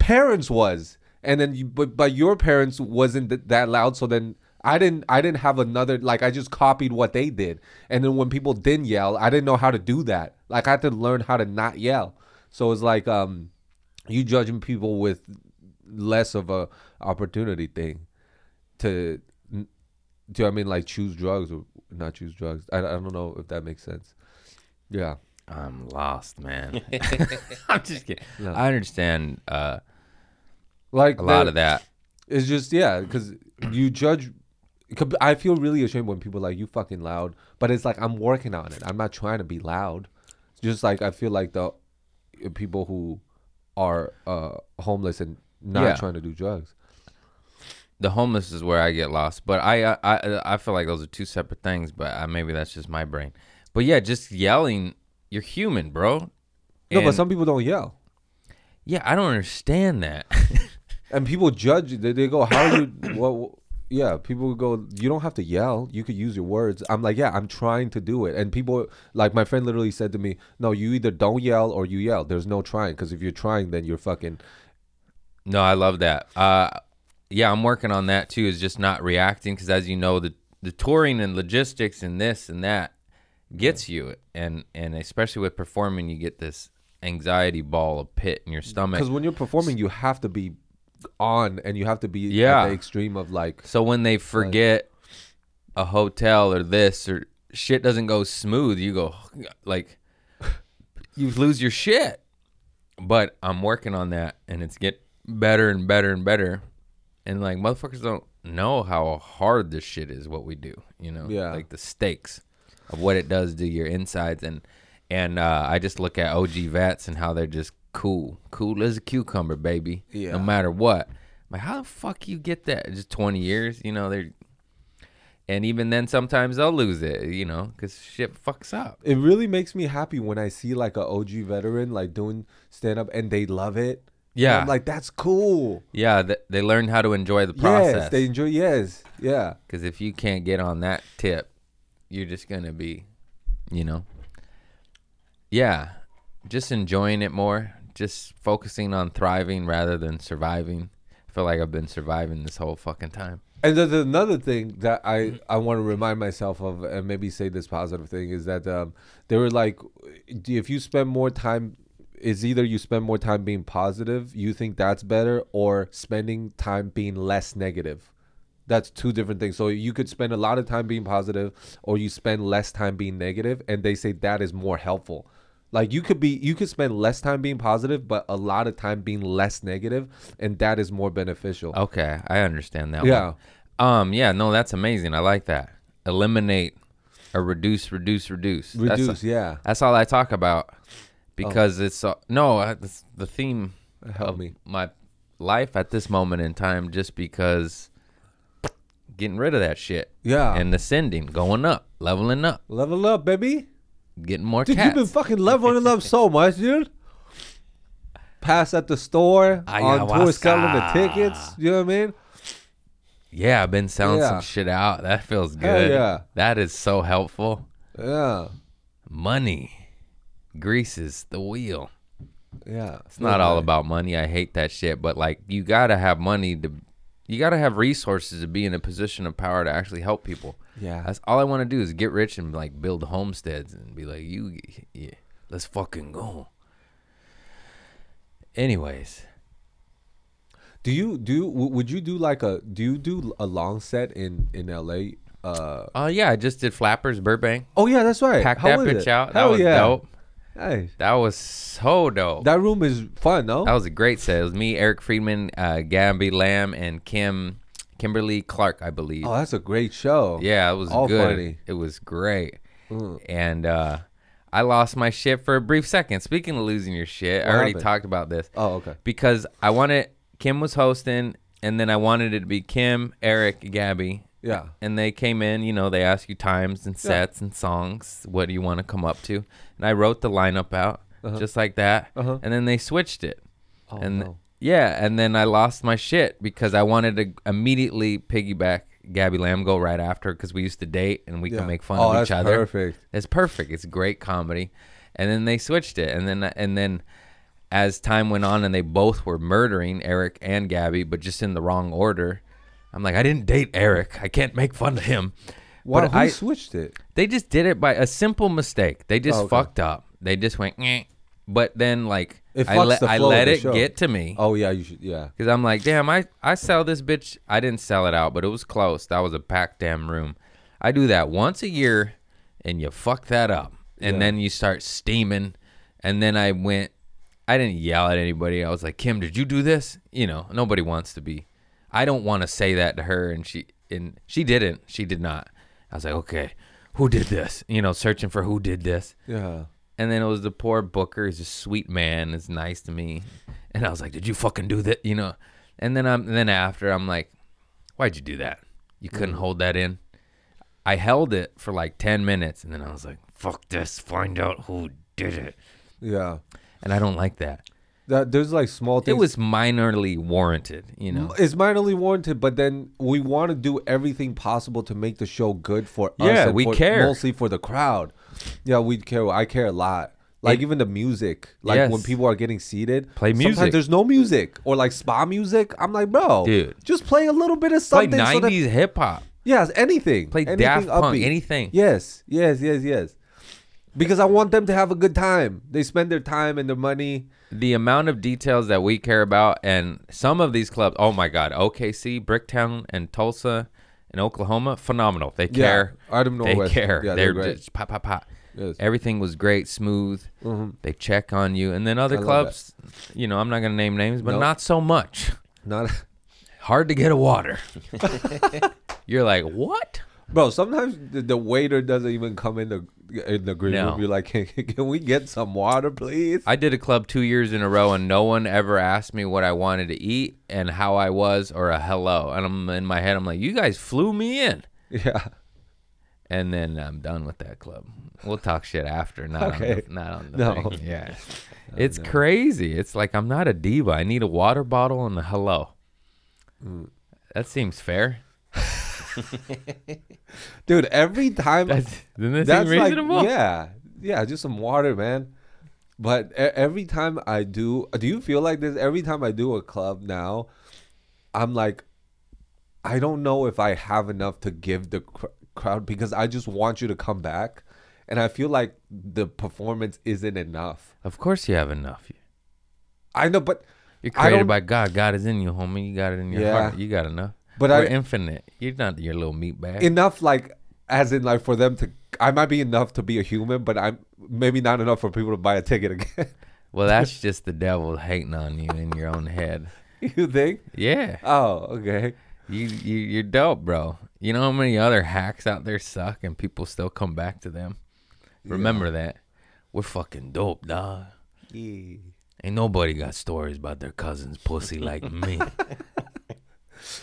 parents was, and then you, but but your parents wasn't th- that loud, so then. I didn't I didn't have another like I just copied what they did. And then when people didn't yell, I didn't know how to do that. Like I had to learn how to not yell. So it's like um you judging people with less of a opportunity thing to do you know I mean like choose drugs or not choose drugs. I, I don't know if that makes sense. Yeah. I'm lost, man. I'm just kidding. No. I understand uh, Like a lot of that. It's just yeah, because you judge. 'cause I feel really ashamed when people are like you fucking loud, but it's like I'm working on it. I'm not trying to be loud. It's just like I feel like the uh, people who are uh, homeless and not Yeah. trying to do drugs. The homeless is where I get lost, but I I I, I feel like those are two separate things. But uh, maybe that's just my brain. But yeah, just yelling. You're human, bro. No, but some people don't yell, yeah, I don't understand that. and people judge. They, they go, "How are you?" what? Yeah, people go, "You don't have to yell. You could use your words." I'm like, "Yeah, I'm trying to do it." And people, like my friend, literally said to me, "No, you either don't yell or you yell. There's no trying. Because if you're trying, then you're fucking." No, I love that. Uh, yeah, I'm working on that too. Is just not reacting because, as you know, the the touring and logistics and this and that gets you, and and especially with performing, you get this anxiety ball, a pit in your stomach. Because when you're performing, you have to be on, and you have to be Yeah. at the extreme of like. So when they forget a hotel or this or shit doesn't go smooth, you go like you lose your shit. But I'm working on that, and it's get better and better and better. And like motherfuckers don't know how hard this shit is. What we do, you know, Yeah. like the stakes of what it does to your insides. And and uh, I just look at OG vets and how they're just cool, cool as a cucumber, baby. Yeah. No matter what. Like, how the fuck you get that? Just 20 years, you know? They're and even then, sometimes they'll lose it, you know, because shit fucks up. It really makes me happy when I see like a OG veteran like doing stand up and they love it. And Yeah. I'm like, that's cool. Yeah, th- they learn how to enjoy the Yes, process. they enjoy. Yes, yeah. Because if you can't get on that tip, you're just gonna be, you know. Yeah, just enjoying it more. Just focusing on thriving rather than surviving. I feel like I've been surviving this whole fucking time. And there's another thing that I, I want to remind myself of, and maybe say this positive thing is that um, they were like, if you spend more time, is either you spend more time being positive, you think that's better, or spending time being less negative. That's two different things. So you could spend a lot of time being positive, or you spend less time being negative, and they say that is more helpful. Like you could be, you could spend less time being positive, but a lot of time being less negative, and that is more beneficial. Okay, I understand that. Yeah. One. Um. Yeah. No, that's amazing. I like that. Eliminate or reduce, reduce, reduce. That's- Reduce, yeah. That's all I talk about because it's uh, no, it's the theme Help of me. my life at this moment in time. Just because getting rid of that shit Yeah. and ascending, going up, leveling up, Level up, baby. Getting more Dude, cats. you've been fucking leveling up so much, dude. Pass at the store, on tour selling the tickets. You know what I mean? yeah, I've been selling Yeah. some shit out. That feels Hell good. yeah. That is so helpful. Yeah. Money greases the wheel. Yeah. It's not all about money. I hate that shit, but like you gotta have money to you got to have resources to be in a position of power to actually help people. Yeah. That's all I want to do is get rich and like build homesteads and be like, you, yeah, let's fucking go. Anyways, Do you do? Would you do like a? Do you do a long set in in L.A.? Uh, oh yeah, I just did Flappers Burbank. oh yeah, that's right. Packed How that bitch it? out. That Hell was yeah. dope. Hey, That was so dope. that room is fun, though. That was a great set. It was me, Eric Friedman, uh, Gabby Lamb, and Kim Kimberly Clark, I believe. oh, that's a great show. yeah, it was all good. funny. It was great. Mm. And uh, I lost my shit for a brief second. Speaking of losing your shit, I What already happened? talked about this Oh, okay. because I wanted Kim was hosting, and then I wanted it to be Kim, Eric, Gabby. Yeah. And they came in, you know, they ask you times and sets and songs. What do you want to come up to? And I wrote the lineup out just like that. Uh-huh. And then they switched it. Oh, and no. yeah, and then I lost my shit because I wanted to immediately piggyback Gabby Lamb go right after because we used to date and we Yeah. can make fun oh, of each other. Perfect. It's perfect. It's great comedy. And then they switched it, and then and then as time went on, and they both were murdering Eric and Gabby, but just in the wrong order. I'm like, I didn't date Eric. I can't make fun of him. Why But who I, switched it? they just did it by a simple mistake. They just Oh, okay. fucked up. They just went, "Eh." but then like I let the I let it show. get to me. Oh yeah, you should. Yeah. Because I'm like, damn, I, I sell this bitch. I didn't sell it out, but it was close. That was a packed damn room. I do that once a year, and you fuck that up. And Yeah. then you start steaming. And then I went, I didn't yell at anybody. I was like, Kim, did you do this? You know, nobody wants to be. I don't want to say that to her. And she, and she didn't. She did not. I was like, okay, who did this? You know, searching for who did this. Yeah. And then it was the poor Booker. He's a sweet man. Is nice to me. And I was like, "Did you fucking do that?" You know. And then I'm and then after I'm like, "Why'd you do that? You couldn't mm. hold that in." I held it for like ten minutes, and then I was like, "Fuck this! Find out who did it." Yeah. And I don't like that. That there's like small things. It was minorly warranted. You know. It's minorly warranted, but then we want to do everything possible to make the show good for us. Yeah, we for- care. mostly for the crowd. Yeah, we care. I care a lot. Like It- even the music, like when people are getting seated, Play Sometimes music. there's no music or like spa music. I'm like, bro, Dude. just play a little bit of Play something. so '90s hip hop. yes, anything. Play anything Daft Punk. upbeat. Anything. Yes, yes, yes, yes. Because I want them to have a good time. They spend their time and their money. the amount of details that we care about and some of these clubs oh my god okc bricktown and tulsa and oklahoma phenomenal they care. Yeah, care Artem they Norwest. care Yeah, they're they're just pop pop pop Yes. everything was great smooth mm-hmm. they check on you and then other I clubs you know i'm not gonna name names but Nope. not so much Not, hard to get a water you're like what bro. Sometimes the, the waiter doesn't even come in the in the green No. room. You're like, can, can we get some water, please? I did a club two years in a row, and no one ever asked me what I wanted to eat and how I was or a hello. And I'm in my head, I'm like, you guys flew me in. yeah. and then I'm done with that club. We'll talk shit after, not Okay. on the, not on the No. thing. Yeah, it's crazy. It's like I'm not a diva. I need a water bottle and a hello. Mm. That seems fair. Dude, every time That's, that that's like reasonable? yeah, yeah, just some water, man. But every time I do, do you feel like this? Every time I do a club now, I'm like, I don't know if I have enough to give the cr- crowd because I just want you to come back, and I feel like the performance isn't enough. Of course you have enough. I know, but You're created by God. God is in you, homie. You got it in your Yeah. heart. You got enough. But We're I- infinite. You're not your little meat bag. enough like as in like for them to. I might be enough to be a human, but I'm maybe not enough for people to buy a ticket again. well, that's just the devil hating on you in your own head. you think? Yeah. Oh, okay. You, you you're dope, bro. You know how many other hacks out there suck and people still come back to them. Remember that. We're fucking dope, dog. Yeah. Ain't nobody got stories about their cousin's pussy like me.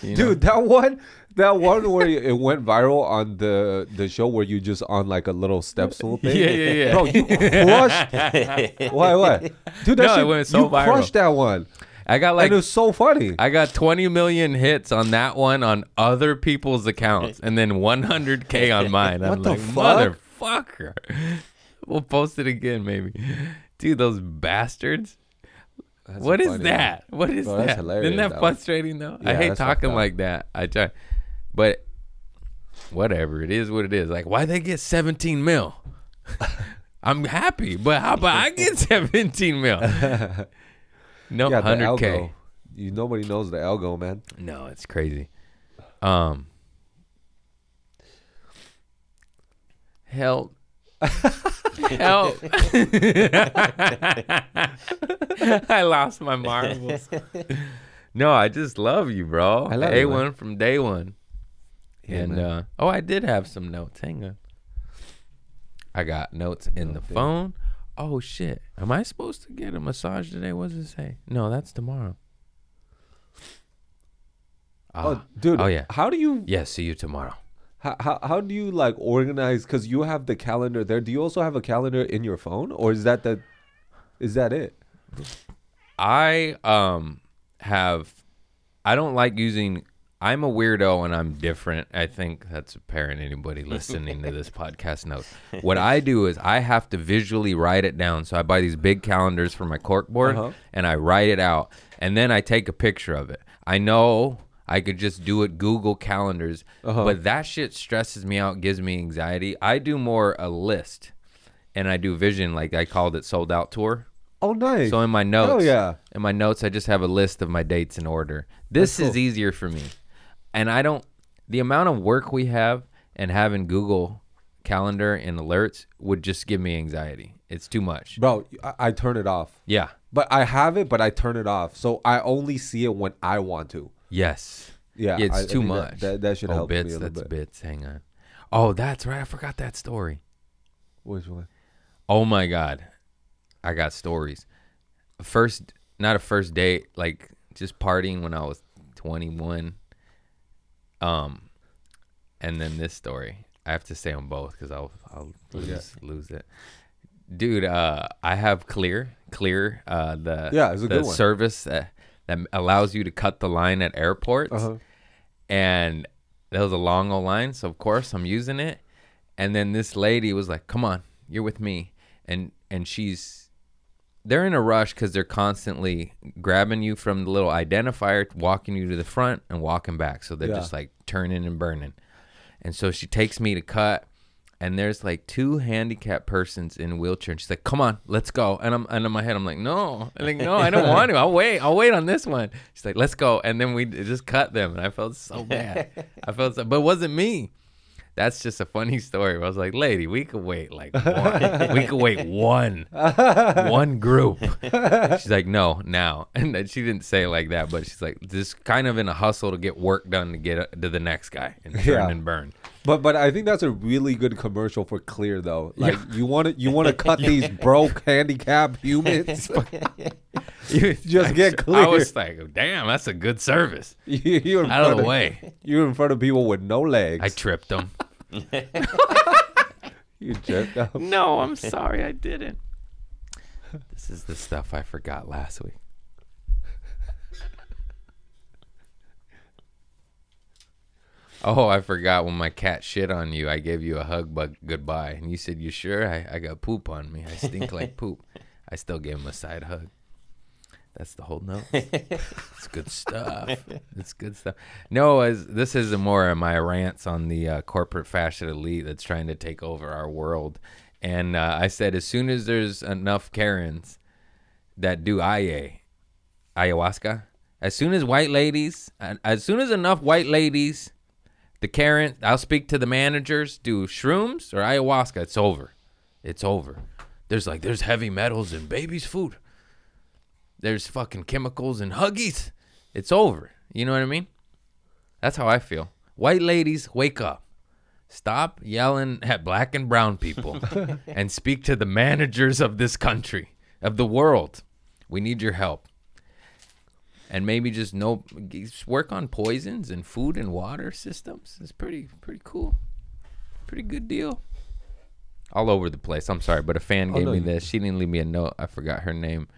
You know? Dude, that one, that one where it went viral on the the show where you just on like a little step stool thing. Yeah, yeah, yeah. Bro, you crushed. Why, what? Dude, that No, it shit, went so you viral. crushed that one, I got like and it was so funny. I got 20 million hits on that one on other people's accounts and then 100k on mine. I'm What the like, fuck? motherfucker. We'll post it again maybe. Dude, those bastards. That's What is that? What is Bro, that's that? hilarious, Isn't that that frustrating though? I hate talking like that. I try, but whatever. It is what it is. Like, why they get 17 mil? I'm happy, but how about I get 17 mil? No, Yeah, 100k. You nobody knows the algo, man. No, it's crazy. Um, help. Help. I lost my marbles. no, I just love you, bro. I love A you, one man. from day one. Yeah, and man. uh oh, I did have some notes. Hang on. I got notes in the damn. phone. Oh shit. Am I supposed to get a massage today? What does it say? No, that's tomorrow. Oh, Ah, dude. Oh, yeah. How do you yeah, see you tomorrow. How, how, how do you like organize? Because you have the calendar there. Do you also have a calendar in your phone, or is that the is that it? I um have I don't like using I'm a weirdo and I'm different. I think that's apparent anybody listening to this podcast knows. What I do is I have to visually write it down. So I buy these big calendars for my corkboard Uh-huh. and I write it out and then I take a picture of it. I know I could just do it Google calendars, Uh-huh. but that shit stresses me out, gives me anxiety. I do more a list and I do vision like I called it sold out tour. Oh, nice. So in my notes, oh yeah. in my notes, I just have a list of my dates in order. This That's is easier for me, and I don't. The amount of work we have and having Google Calendar and alerts would just give me anxiety. It's too much. Bro, I, I turn it off. Yeah. But I have it, but I turn it off. So I only see it when I want to. Yes. Yeah, it's I- I too that- much. that- that should oh, help me a bits. little that's bit. bits. Hang on. Oh, that's right. I forgot that story. Which one? Oh my god, I got stories. First, not a first date, like just partying when I was 21. Um, and then this story. I have to say on both because I'll I'll lose, lose it. Dude, uh, I have Clear, Clear, uh, the Yeah, it's a the good one. service that, that allows you to cut the line at airports. Uh-huh. and there was a long old line so of course i'm using it. And then this lady was like come on you're with me. And and she's they're in a rush because they're constantly grabbing you from the little identifier walking you to the front and walking back. So they're Yeah. just like turning and burning. And so she takes me to cut and there's like two handicapped persons in a wheelchair and she's like come on let's go. And i'm and in my head i'm like no. I'm like no i don't want to. I'll wait. I'll wait on this one. She's like let's go. And then we just cut them and i felt so bad. I felt so but it wasn't me. That's just a funny story. I was like lady we could wait like one we could wait one one group. She's like no now. And she didn't say it like that but she's like just kind of in a hustle to get work done to get uh, to the next guy and turn Yeah. and burn But but I think that's a really good commercial for Clear though. Like you want to you want to cut these broke handicapped humans. You- Just I- get Clear. I was like, damn, that's a good service. you, you're in Out of front the way. You're in front of people with no legs. I tripped them. you jerked up. no, I'm sorry, I didn't. This is the stuff I forgot last week. Oh, I forgot when my cat shit on you. I gave you a hug, but goodbye. And you said, You sure? I, I got poop on me. I stink like poop. I still gave him a side hug. That's the whole note. it's good stuff. It's good stuff. No, as this is more of my rants on the uh, corporate fashion elite that's trying to take over our world. And uh, I said, as soon as there's enough Karens that do IA, ayahuasca, as soon as white ladies, as soon as enough white ladies, the Karen, I'll speak to the managers, do shrooms or ayahuasca, it's over. It's over. There's like, there's heavy metals in baby's food there's fucking chemicals and huggies. It's over. You know what I mean? That's how I feel. White ladies, wake up. Stop yelling at black and brown people and speak to the managers of this country, of the world. We need your help. And maybe just know just work on poisons and food and water systems. It's pretty pretty cool. Pretty good deal. All over the place. I'm sorry, but a fan Oh, gave no, me this. She didn't leave me a note. I forgot her name.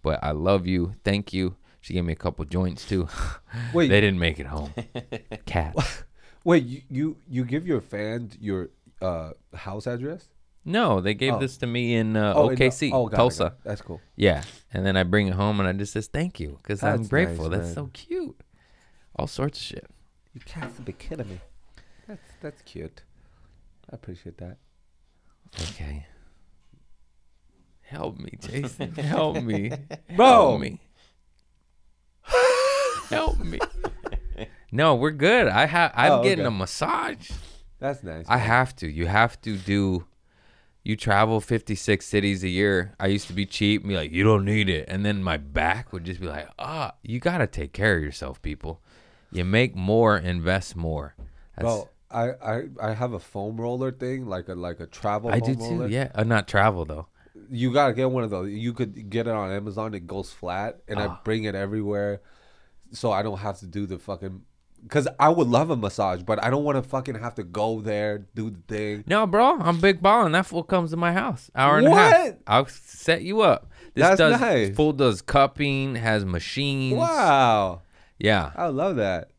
But I love you. Thank you. She gave me a couple joints too. Wait. they didn't make it home. Cat. Wait, you, you you give your fans your uh house address? No, they gave Oh. this to me in uh, Oh, in the- OKC, oh, got it, Tulsa. got it. That's cool. Yeah, and then I bring it home and I just says thank you because I'm That's grateful. nice, That's man. so cute. All sorts of shit. You can't be kidding me. That's that's cute. I appreciate that. Okay. Help me, Jason. Help me. Bro. Help me. Help me. No, we're good. I have I'm Oh, getting okay. a massage. That's nice. I man. have to. You have to do you travel 56 cities a year. I used to be cheap and be like, you don't need it. And then my back would just be like, ah, you got to take care of yourself, people. You make more, invest more. That's, Bro, I, I I have a foam roller thing, like a like a travel. I do too. roller. Yeah. Uh, not travel, though. You gotta get one of those. You could get it on Amazon. It goes flat, and I Ah. bring it everywhere, so I don't have to do the fucking. Cause I would love a massage, but I don't want to fucking have to go there, do the thing. No, bro, I'm big ball, and that fool comes to my house. Hour and a half. What? I'll set you up. This That's does nice. fool does cupping, has machines. Wow, Yeah. I love that.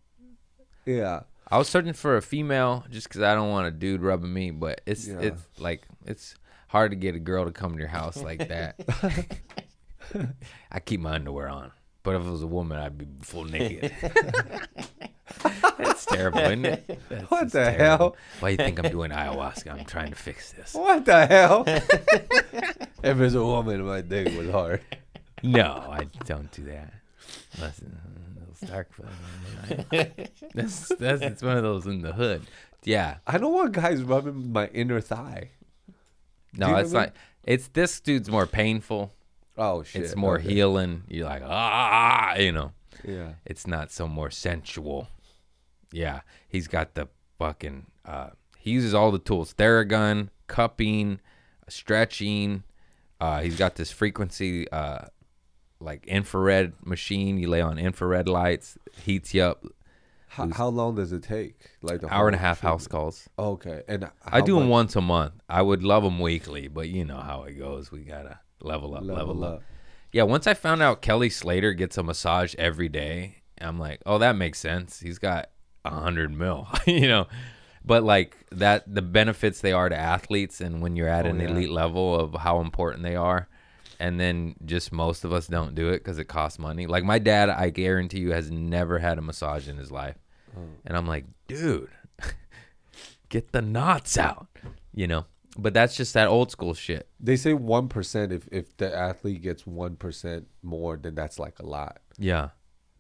Yeah, I was searching for a female just because I don't want a dude rubbing me, but it's Yeah. it's like it's hard to get a girl to come to your house like that. I keep my underwear on, but if it was a woman, I'd be full naked. That's terrible, isn't it? That's What the terrible. hell? Why do you think I'm doing ayahuasca? I'm trying to fix this. what the hell? if it's a woman, my dick was hard. No, I don't do that. Listen, those dark That's that's it's one of those in the hood. Yeah, I don't want guys rubbing my inner thigh. no, it's what I mean? not. It's this dude's more painful. Oh shit! It's more okay. healing. You're like ah, you know. Yeah. It's not so more sensual. Yeah, he's got the fucking. Uh, he uses all the tools: Theragun, cupping, stretching. Uh, he's got this frequency, uh, like infrared machine. You lay on infrared lights, heats you up. How, how long does it take? Like the Hour and a half treatment? house calls. Okay, and I do them once a month. I would love them weekly, but you know how it goes. We gotta level up, level, Level up. up. Yeah, once I found out Kelly Slater gets a massage every day, I'm like, oh, that makes sense. He's got a hundred mil, you know. But like that, the benefits they are to athletes, and when you're at Oh, an yeah. elite level of how important they are, and then just most of us don't do it because it costs money. Like my dad, I guarantee you, has never had a massage in his life, Oh. and I'm like, dude, get the knots out, you know. But that's just that old school shit. They say one percent. If if the athlete gets one percent more, then that's like a lot. Yeah,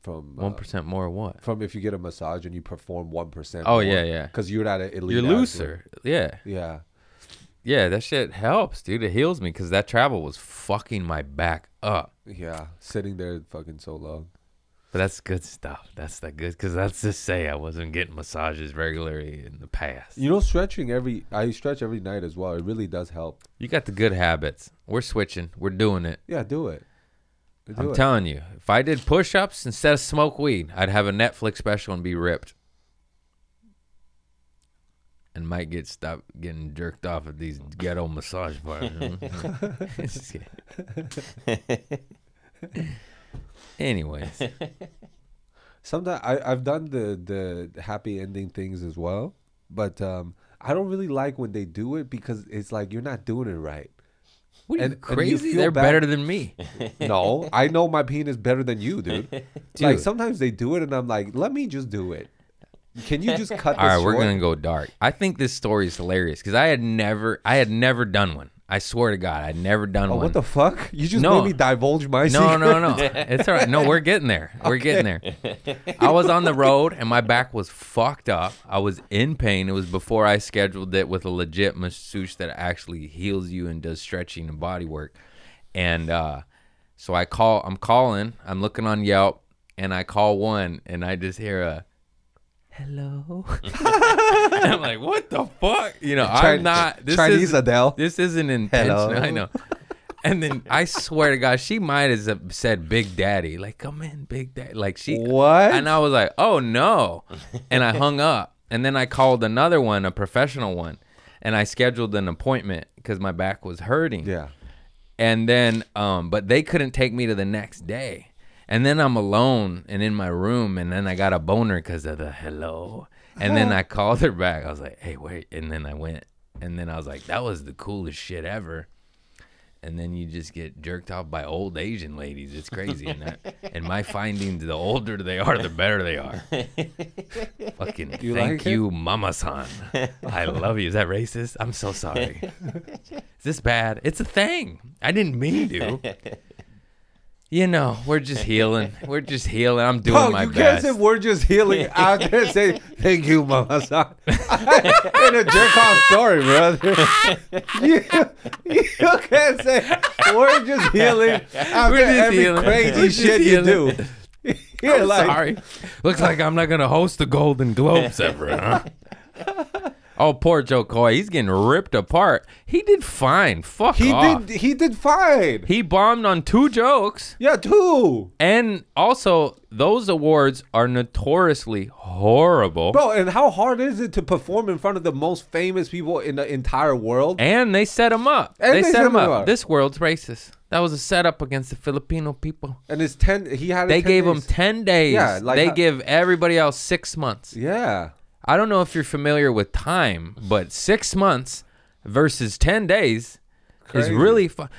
From one uh, more what? from if you get a massage and you perform one percent. Oh, yeah, yeah. Because you're not an elite. You're athlete. looser. Yeah. Yeah. Yeah, that shit helps, dude. It heals me because that travel was fucking my back up. Yeah. Sitting there fucking so long. But that's good stuff. That's the good because that's to say I wasn't getting massages regularly in the past. You know, stretching every. I stretch every night as well. It really does help. You got the good habits. We're switching. We're doing it. Yeah, do it. Do I'm it. telling you, if I did push-ups instead of smoke weed, I'd have a Netflix special and be ripped. And might get stopped getting jerked off at these ghetto massage parlors. Anyways, Sometimes I I've done the the happy ending things as well, but um I don't really like when they do it because it's like you're not doing it right. what are And- you and you crazy? They're bad- better than me. No, I know my penis better than you, dude. Like sometimes they do it, and I'm like, let me just do it. Can you just cut this All right, we're gonna go dark. I think this story is hilarious because I had never, I had never done one. I swear to God, I'd never done Oh, one. what the fuck? You just No. made me divulge my No, secret. no, no. It's all right. No, we're getting there. We're getting there. I was on the road and my back was fucked up. I was in pain. It was before I scheduled it with a legit masseuse that actually heals you and does stretching and body work. And uh, so I call. I'm calling. I'm looking on Yelp, and I call one, and I just hear a hello. I'm like, what the fuck? You know, Chi- I'm not this Chinese is- Adele. This isn't intentional. Hello. I know. And then I swear to God, she might have said Big Daddy. Like, come in, Big Daddy. Like she What? And I was like, oh no. And I hung up. And then I called another one, a professional one, and I scheduled an appointment because my back was hurting. Yeah. And then um, but they couldn't take me to the next day. And then I'm alone and in my room, and then I got a boner because of the hello. And then I called her back. I was like, "Hey, wait!" And then I went, And then I was like, that was the coolest shit ever. And then you just get jerked off by old Asian ladies. It's crazy. And, that, and my findings, the older they are, the better they are. Fucking You thank like you, Mama San. I love you. Is that racist? I'm so sorry. Is this bad? It's a thing. I didn't mean to. You know, we're just healing. We're just healing. I'm doing my you can't say we're just healing. I can't say thank you, Mama San. In a jerk off story, brother. you, you can't say we're just healing after We're just every healing. crazy We're shit you do. You're I'm like, sorry. Looks like I'm not gonna host the Golden Globes ever, huh? Oh, poor Jo Koy. He's getting ripped apart. He did fine. Fuck He off. did. He did fine. He bombed on two jokes, Yeah, two. and also those awards are notoriously horrible. bro. And how hard is it to perform in front of the most famous people in the entire world? And they set him up. And they, set him up. This world's racist. That was a setup against the Filipino people. And it's ten. He had. it They 10 gave him days. 10 days. Yeah, like they how- give everybody else six months. Yeah. I don't know if you're familiar with time, but six months versus 10 days Crazy. is really fun.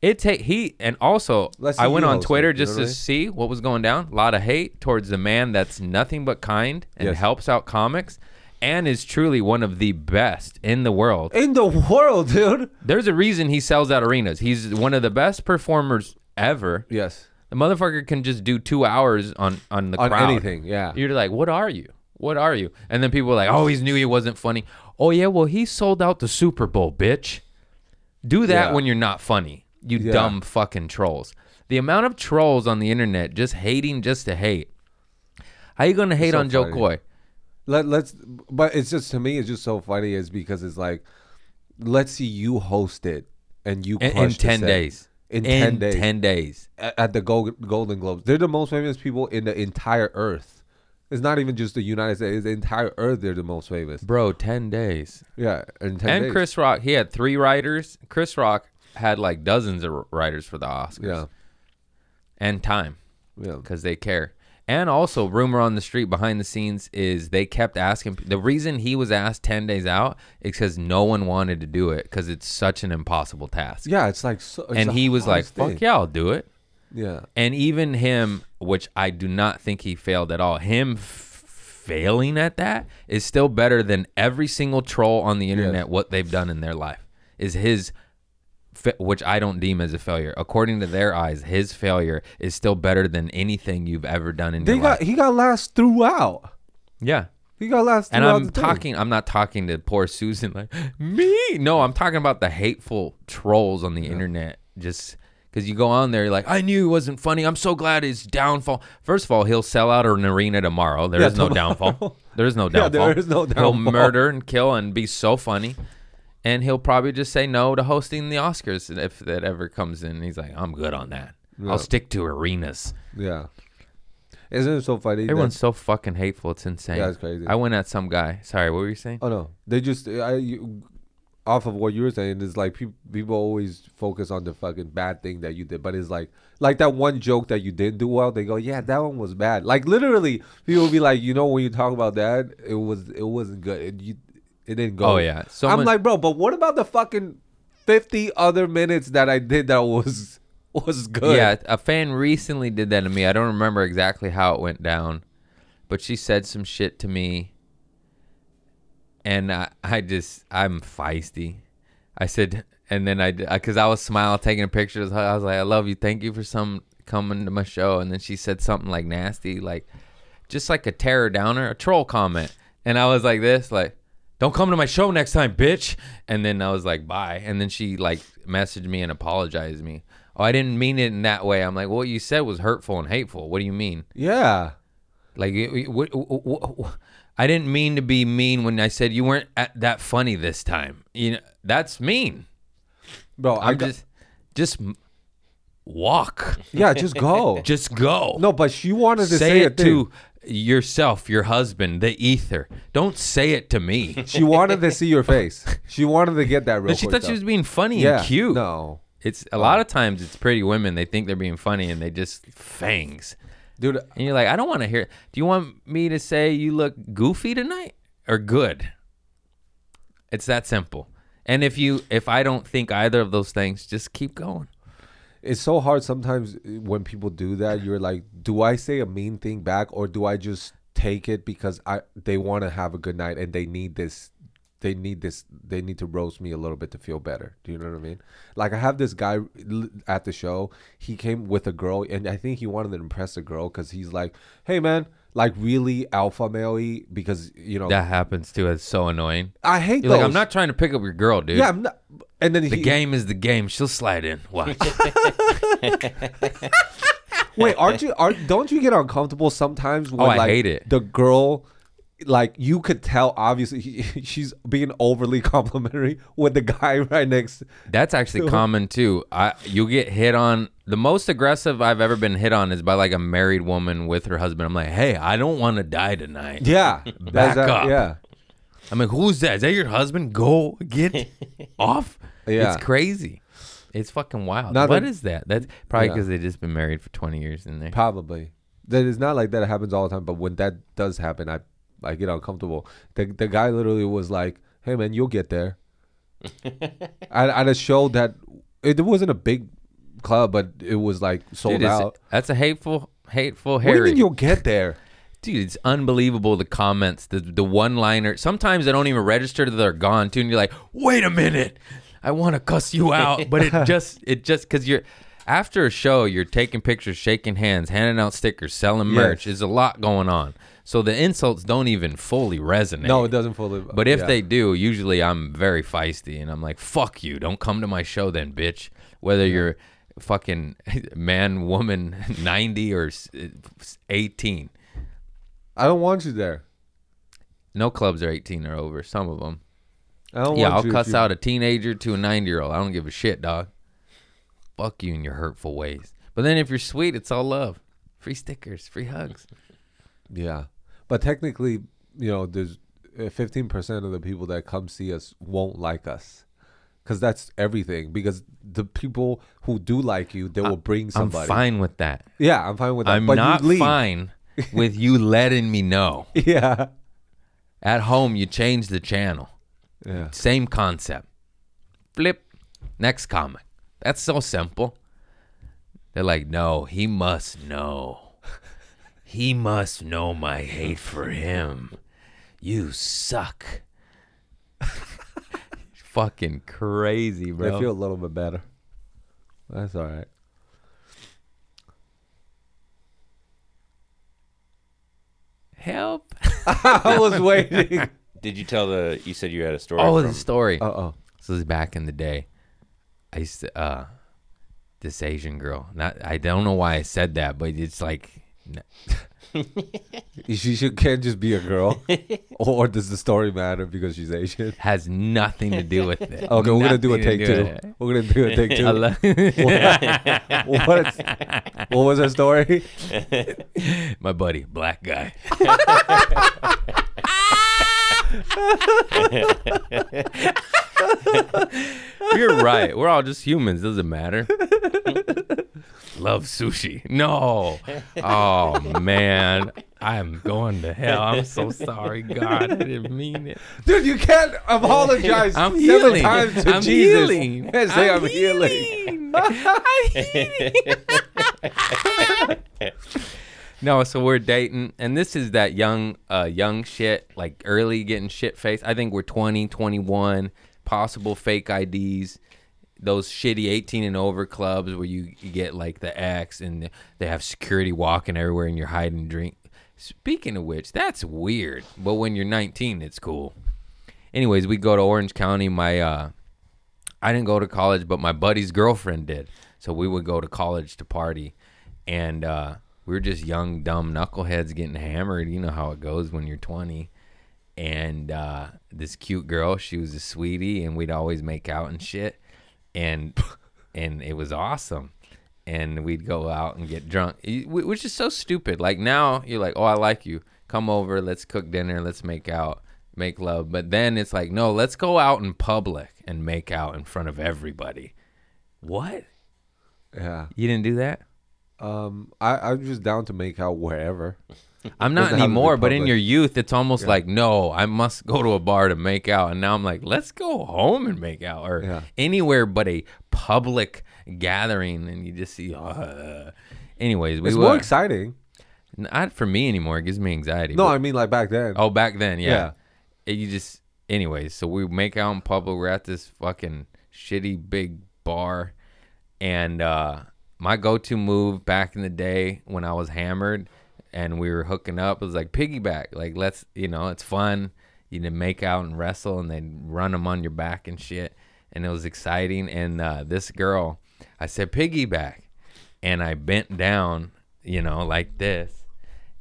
It take he and also I went on Twitter just to what I mean? see what was going down. A lot of hate towards the man that's nothing but kind and Yes. helps out comics and is truly one of the best in the world. In the world, dude. There's a reason he sells out arenas. He's one of the best performers ever. Yes. The motherfucker can just do two hours on on the On crowd. anything. Yeah. You're like, what are you? What are you? And then people are like, oh, he knew he wasn't funny. Oh yeah, well he sold out the Super Bowl, bitch. Do that Yeah. when you're not funny. You Yeah. dumb fucking trolls. The amount of trolls on the internet just hating just to hate. How you gonna hate so on Jo funny. Koy? Let let's. But it's just to me, it's just so funny. Is because it's like, let's see you host it and you In, in the ten set. days. In 10 days. Ten days. at at the Gol- Golden Globes. They're the most famous people in the entire Earth. It's not even just the United States; it's the entire Earth. They're the most famous. Bro, ten days. Yeah, in ten and days. Chris Rock, he had three writers. Chris Rock had like dozens of writers for the Oscars. Yeah, And time. yeah. because they care. And also, rumor on the street behind the scenes is they kept asking. The reason he was asked ten days out is because no one wanted to do it because it's such an impossible task. Yeah, it's like so. it's and he was like, hardest "Fuck yeah, I'll do it." Yeah, And even him, which I do not think he failed at all, him f- failing at that is still better than every single troll on the internet. What they've done in their life is his, fa- which I don't deem as a failure. According to their eyes, his failure is still better than anything you've ever done in they your got life. he got last throughout. Yeah. He got last And. I'm talking. I'm not talking to poor Susan like me. No, I'm talking about the hateful trolls on the internet. Just because you go on there, you're like, I knew it wasn't funny. I'm so glad his downfall. First of all, he'll sell out an arena tomorrow. There Yeah, is no tomorrow. downfall. There is no downfall. Yeah, there is no downfall. He'll murder and kill and be so funny. And he'll probably just say no to hosting the Oscars if that ever comes in. He's like, I'm good on that. Yeah. I'll stick to arenas. Yeah. Isn't it so funny? that- Everyone's so fucking hateful. It's insane. Yeah, it's crazy. I went at some guy. Sorry, what were you saying? Oh no, they just I you, off of what you were saying is like people people always focus on the fucking bad thing that you did, but it's like like that one joke that you didn't do well. They go, yeah, that one was bad. Like literally, people will be like, you know, when you talk about that, it was it wasn't good. It, you, it didn't go. Oh, yeah. So I'm like, bro, but what about the fucking fifty other minutes that I did that was was good? Yeah, a fan recently did that to me. I don't remember exactly how it went down, but she said some shit to me, and I, I just I'm feisty. I said, and then I because I was smiling, taking pictures. I was like, I love you, thank you for some coming to my show. And then she said something like nasty, like just like a terror downer, a troll comment, and I was like this, like. Don't come to my show next time, bitch. And then I was like, bye. And then she like messaged me and apologized me. Oh, I didn't mean it in that way. I'm like, what you said was hurtful and hateful. What do you mean? yeah. Like, what, what, what, I didn't mean to be mean when I said you weren't at that funny this time. You know, that's mean. bro. I I'm just, just walk. yeah, just go. Just go. no, but she wanted to say, say, it to yourself, your husband, the ether. Don't say it to me. She wanted to see your face. She wanted to get that real she thought she was being funny yeah, and cute. No, It's a lot of times it's pretty women. They think they're being funny and they just fangs. Dude. And you're like, I don't want to hear. It. Do you want me to say you look goofy tonight or good? It's that simple. And if you if I don't think either of those things, just keep going. It's so hard sometimes eh, when people do that. You're like, do I say a mean thing back or do I just take it because I they want to have a good night and they need this they need this they need to roast me a little bit to feel better. Do you know what I mean? Like I have this guy at the show. He came with a girl and I think he wanted to impress a girl cuz he's like, "Hey man, like really alpha male because you know That happens too. It's so annoying. I hate You're those. like, I'm not trying to pick up your girl, dude. Yeah, I'm not. And then the he, game is the game. She'll slide in. Watch. Wait, aren't you? aren't don't you get uncomfortable sometimes oh, when Oh, I like hate it. the girl, like you could tell obviously he, she's being overly complimentary with the guy right next. That's actually common too. I you get hit on. The most aggressive I've ever been hit on is by like a married woman with her husband. I'm like, hey, I don't want to die tonight. Yeah, Back that's- up. Yeah, I'm like, who's that? Is that your husband? Go get off. Yeah. It's crazy. It's fucking wild. Not what that- is that? That's probably Yeah. because they've just been married for 20 years in there. probably. That is not like that it happens all the time, but when that does happen, I I get uncomfortable. The the guy literally was like, "Hey man, you'll get there." at, at a show that it wasn't a big club, but it was like sold Dude, out. That's a hateful, hateful What do you Harry. mean you'll get there? Dude, it's unbelievable the comments, the the one liner. Sometimes they don't even register that they're gone too, and you're like, wait a minute, I want to cuss you out, but it just it just because you're after a show, you're taking pictures, shaking hands, handing out stickers, selling merch. Yes. There's a lot going on, so the insults don't even fully resonate. No, it doesn't fully. But if yeah. they do, usually I'm very feisty and I'm like, fuck you. Don't come to my show then, bitch. Whether you're fucking man, woman, 90 or uh, 18. I don't want you there. No clubs are 18 or over. Some of them. I don't Yeah, I'll cuss you- out a teenager to a 90 year old. I don't give a shit, dog. Fuck you in your hurtful ways. But then if you're sweet, it's all love. Free stickers, free hugs. Yeah, but technically, you know, there's uh, fifteen percent of the people that come see us won't like us, because that's everything. Because the people who do like you, they will bring somebody. I'm fine with that. Yeah, I'm fine with that. I'm but not fine with you letting me know. Yeah, At home, you change the channel. yeah. Same concept. Flip. Next comic. That's so simple. They're like, no, he must know. He must know my hate for him. You suck. Fucking crazy, bro. I feel a little bit better. That's all right. Help. I was waiting. Did you tell the? You said you had a story. Oh, from, the story. Uh oh. This was back in the day. I used to, uh, this Asian girl. Not, I don't know why I said that, but it's like, She should, can't just be a girl, or does the story matter because she's Asian? has nothing to do with it. Okay, we're gonna do a take do two. it. We're gonna do a take two. lo- what, what was her story? My buddy, black guy. You're right. We're all just humans. Doesn't matter. Love sushi. No. Oh man. I'm going to hell. I'm so sorry, God. I didn't mean it. Dude, you can't apologize I'm seven healing. times to I'm Jesus healing. and say I'm, I'm healing. healing. I'm healing. No, so we're dating, and this is that young, uh, young shit, like early getting shit faced. I think we're 20, 21, possible fake IDs, those shitty 18 and over clubs where you, get like the X and they have security walking everywhere and you're hiding drink. Speaking of which, that's weird, but when you're 19, it's cool. Anyways, we go to Orange County. My, uh, I didn't go to college, but my buddy's girlfriend did. So we would go to college to party. And uh, we were just young, dumb knuckleheads getting hammered. You know how it goes when you're 20. And uh, this cute girl, she was a sweetie, and we'd always make out and shit. And and it was awesome. And we'd go out and get drunk, which is so stupid. Like now, you're like, oh, I like you. Come over, let's cook dinner, let's make out, make love. But then it's like, no, let's go out in public and make out in front of everybody. What? Yeah. You didn't do that? Um, I I'm just down to make out wherever. I'm not Doesn't have to be anymore, but in public. your youth, it's almost like, no, I must go to a bar to make out. And now I'm like, let's go home and make out or Yeah. anywhere but a public gathering. And you just see, uh, anyways, we It's were, more exciting. not for me anymore. It gives me anxiety. No, but- I mean like back then. oh, back then, yeah. Yeah. It- you just, anyways, so we make out in public. We're at this fucking shitty big bar. And uh, my go to move back in the day when I was hammered and we were hooking up was like piggyback. Like, let's, you know, it's fun. You can make out and wrestle and then run them on your back and shit. And it was exciting. And uh, this girl, I said piggyback. And I bent down, you know, like this.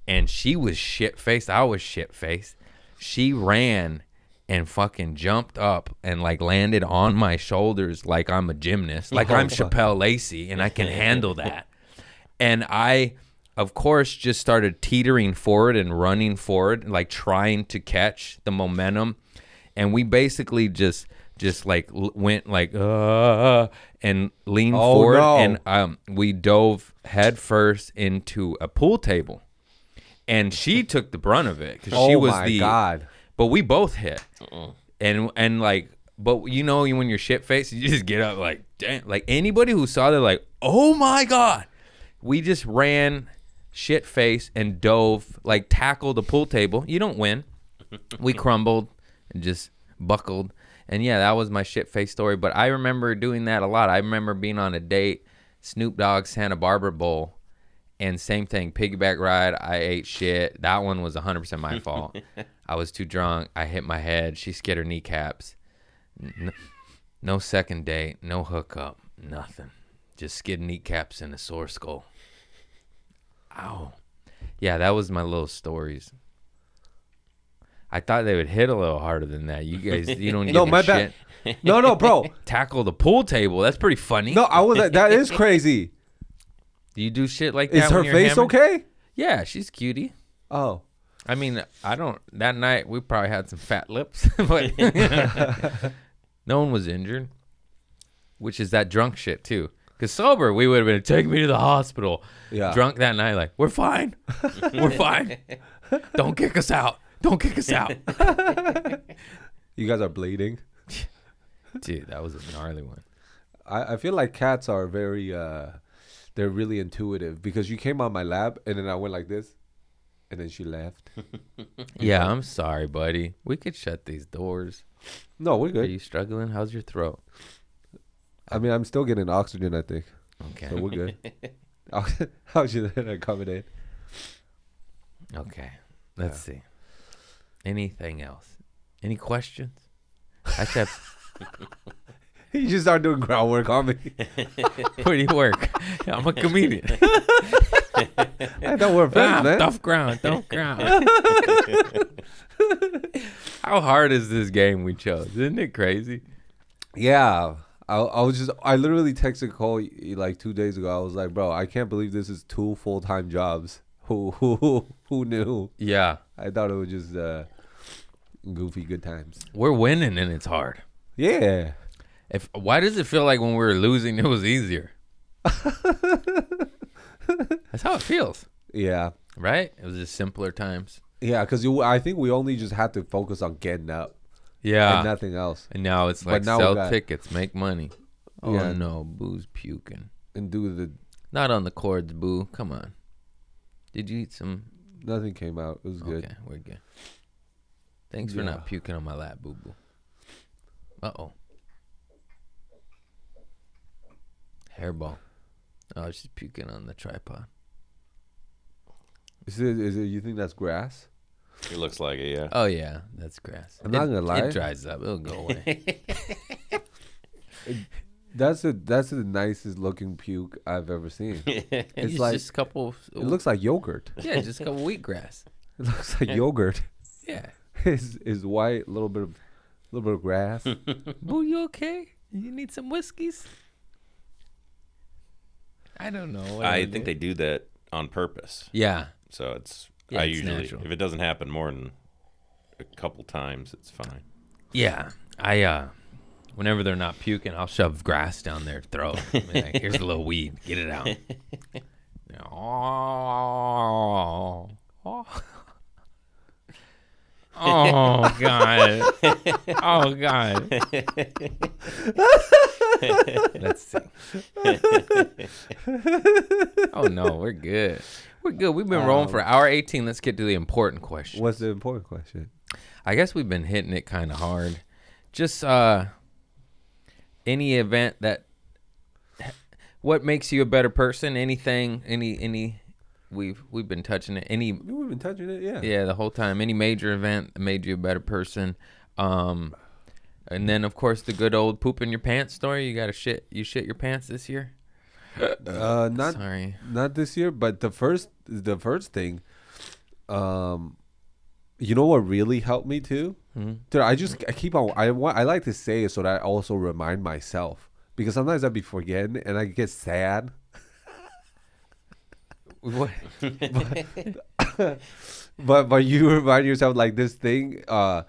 And she was shit faced. I was shit faced. She ran and fucking jumped up and like landed on my shoulders like I'm a gymnast, like I'm Chappelle Lacey and I can handle that. And I, of course, just started teetering forward and running forward, like trying to catch the momentum. And we basically just, just like l- went like, uh, and leaned Oh, forward. no. And um, we dove headfirst into a pool table. And she took the brunt of it because she Oh was my the God. But we both hit, uh-uh. and and like, but you know, when you're shit faced, you just get up like, damn. Like anybody who saw that, like, oh my god, we just ran shit face and dove, like tackled the pool table. You don't win. We crumbled and just buckled, and yeah, that was my shit face story. But I remember doing that a lot. I remember being on a date, Snoop Dogg Santa Barbara Bowl. And same thing, piggyback ride. I ate shit. That one was 100% my fault. I was too drunk. I hit my head. She skid her kneecaps. No, no second date. No hookup. Nothing. Just skid kneecaps and a sore skull. Ow. Yeah, that was my little stories. I thought they would hit a little harder than that. You guys, you don't No, my shit. bad. No, no, bro. Tackle the pool table. That's pretty funny. No, I was that is crazy. Do you do shit like that? Is her face hammered? okay? Yeah, she's cutie. Oh. I mean, I don't. That night we probably had some fat lips, but no one was injured. Which is that drunk shit too. Cause sober, we would have been take me to the hospital. Yeah. Drunk that night, like we're fine, we're fine. Don't kick us out. Don't kick us out, You guys are bleeding. dude. That was a gnarly one. I, I feel like cats are very uh they're really intuitive because you came on my lap and then I went like this and then she left. Yeah, I'm sorry, buddy. We could shut these doors. No, we're good. Are you struggling? How's your throat? I mean, I'm still getting oxygen, I think. Okay. So we're good. How's your coming in. Okay. Let's see. Anything else? Any questions? I said, You just start doing groundwork on me. where do you work? I'm a comedian. I thought we're friends, Ah, man. tough ground, tough ground. How hard is this game we chose? Isn't it crazy? Yeah. I, I was just I literally texted Cole like two days ago. I was like, bro, I can't believe this is two full time jobs. Who who who who knew? Yeah. I thought it was just uh, goofy good times. We're winning and it's hard. Yeah. If why does it feel like when we were losing it was easier? That's how it feels, Yeah. right? It was just simpler times. Yeah, because I think we only just had to focus on getting up Yeah. and nothing else, And now it's But like now we sell got- tickets, make money. Oh Yeah. no, boo's puking. and do the Not on the cords, boo. Come on. Did you eat some? nothing came out. It was good. Okay, we're good. Thanks for Yeah. not puking on my lap, boo boo. Uh oh. Hairball. Oh, she's puking on the tripod. Is it? Is it? You think that's grass? It looks like it, yeah. Oh yeah, that's grass. I'm not gonna lie. It dries up. It'll go away. That's the that's the nicest looking puke I've ever seen. It it's like- just a couple. It looks like yogurt. yeah, just a couple wheatgrass. It looks like yogurt. Yeah. Is is white, a little bit of, little bit of grass. Boo, you okay? You need some whiskeys? I don't know. I think they do that on purpose. Yeah. So it's Yeah, I it's usually natural. if it doesn't happen more than a couple times, it's fine. Yeah. I uh whenever they're not puking, I'll shove grass down their throat. Be like, Here's a little weed. Get it out. oh, Oh. Oh God! Oh God! Let's see. oh no, we're good. We're good. We've been rolling for hour eighteen. Let's get to the important question. What's the important question? I guess we've been hitting it kind of hard. Just uh, any event that, what makes you a better person? Anything? Any? Any? We've we've been touching it. Any? We've been touching it, yeah. Yeah, the whole time. Any major event made you a better person. Um, and then of course the good old poop in your pants story. You got to shit. You shit your pants this year. Uh, not Sorry. not this year, but the first the first thing, um, you know what really helped me too, Hmm? dude. I just I keep on I want I like to say it so that I also remind myself because sometimes I'd be forgetting and I get sad. What? But but you remind yourself like this thing. Uh,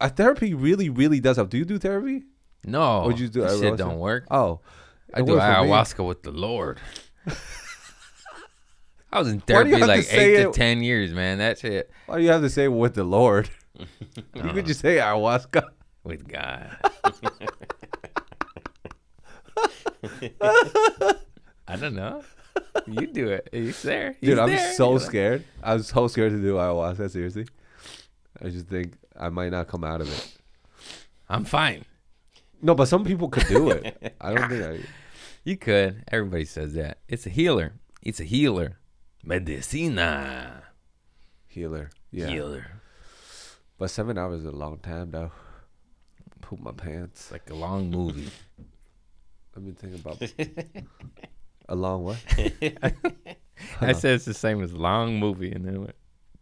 a therapy really really does help. Do you do therapy? No. What'd you do? That ayahuasca? shit don't work. Oh, I do for me. ayahuasca with the Lord. I was in Why do you therapy have to like eight to it- ten years, man. That shit Why do you have to say with the Lord? you could just say ayahuasca. with God. I don't know. You do it. He's there. He's Dude, I'm there. so You're like- scared. I'm so scared to do ayahuasca. Seriously, I just think I might not come out of it. I'm fine. No, but some people could do it. I don't think I. You could. Everybody says that. It's a healer. It's a healer. Medicina. Healer. Yeah. Healer. But seven hours is a long time, though. Poop my pants. It's like a long movie. Let me think about a long what? I said it's the same as long movie, and then what?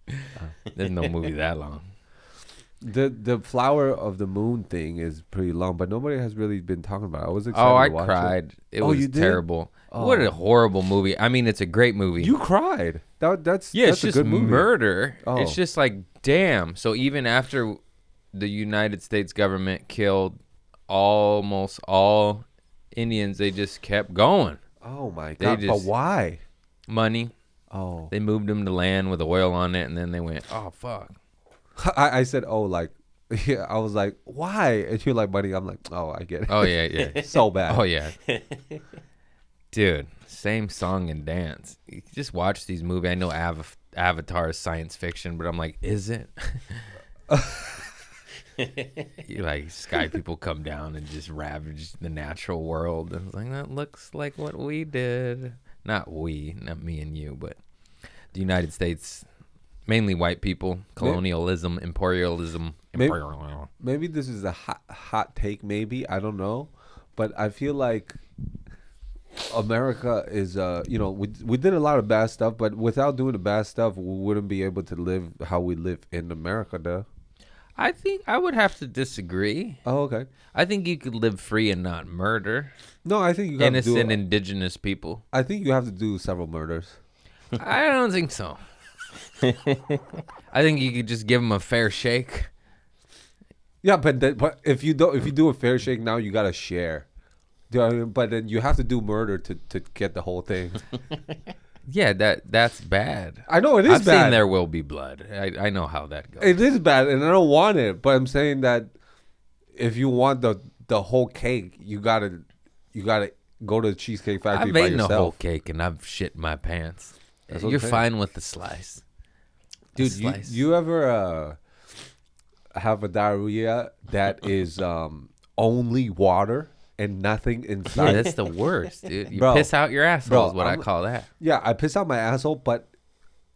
Uh. There's no movie that long. The the flower of the moon thing is pretty long, but nobody has really been talking about. it. I was excited. Oh, I to watch cried. It, Oh, was you did? terrible. Oh. What Oh. a horrible movie. I mean, it's a great movie. You cried. That that's yeah, that's it's a just good movie. murder. Oh. It's just like, damn. So even after the United States government killed almost all Indians, they just kept going. Oh my They god! just- but why? Money. Oh, They moved them to land with oil on it, and then they went, oh fuck. I, I said, oh, like, yeah. I was like, why? And you're like, buddy. I'm like, oh, I get it. Oh yeah, yeah. so bad. Oh yeah, dude. Same song and dance. You can just watch these movies. I know Av- Avatar is science fiction, but I'm like, is it? you like sky people come down and just ravage the natural world, and it's like that looks like what we did. Not we, not me and you, but the United States, mainly white people, colonialism, imperialism, Maybe- maybe this is a hot hot take maybe. I don't know. But i feel like america is uh you know we, we did a lot of bad stuff but without doing the bad stuff we wouldn't be able to live how we live in america though I think I would have to disagree. oh okay I think you could live free and not murder no i think you have to innocent do indigenous people. i think you have to do several murders I don't think so. I think you could just give them a fair shake. yeah but then, but if you don't if you do a fair shake now you gotta share Do you know what I mean? but then you have to do murder to, to get the whole thing Yeah, that that's bad. i know it is I've bad seen There Will Be Blood. I, I know how that goes. It is bad, and I don't want it. But I'm saying that if you want the the whole cake, you gotta you gotta go to the cheesecake factory I've by eaten a whole cake and I've shit my pants. That's You're I'm fine with the slice. The Dude, you, you ever uh, have a diarrhea that is um, only water and nothing Yeah, inside? that's the worst, dude. You Bro. piss out your asshole Bro, is what i I'm- call that. yeah, I piss out my asshole, but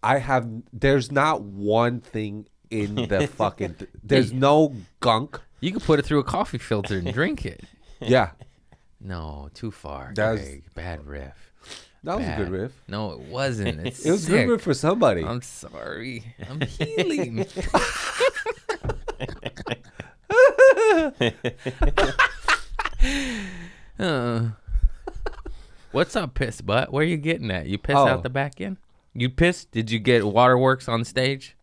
I have there's not one thing in the fucking. there's no gunk. You could put it through a coffee filter and drink it. Yeah, No, too far. That was- Greg. Bad riff. that was a good riff. No, it wasn't. It's It was a sick. good riff for somebody. I'm sorry. I'm healing. Uh, what's up, piss butt? Where you getting at? You piss Oh. out the back end? You pissed? Did you get waterworks on stage?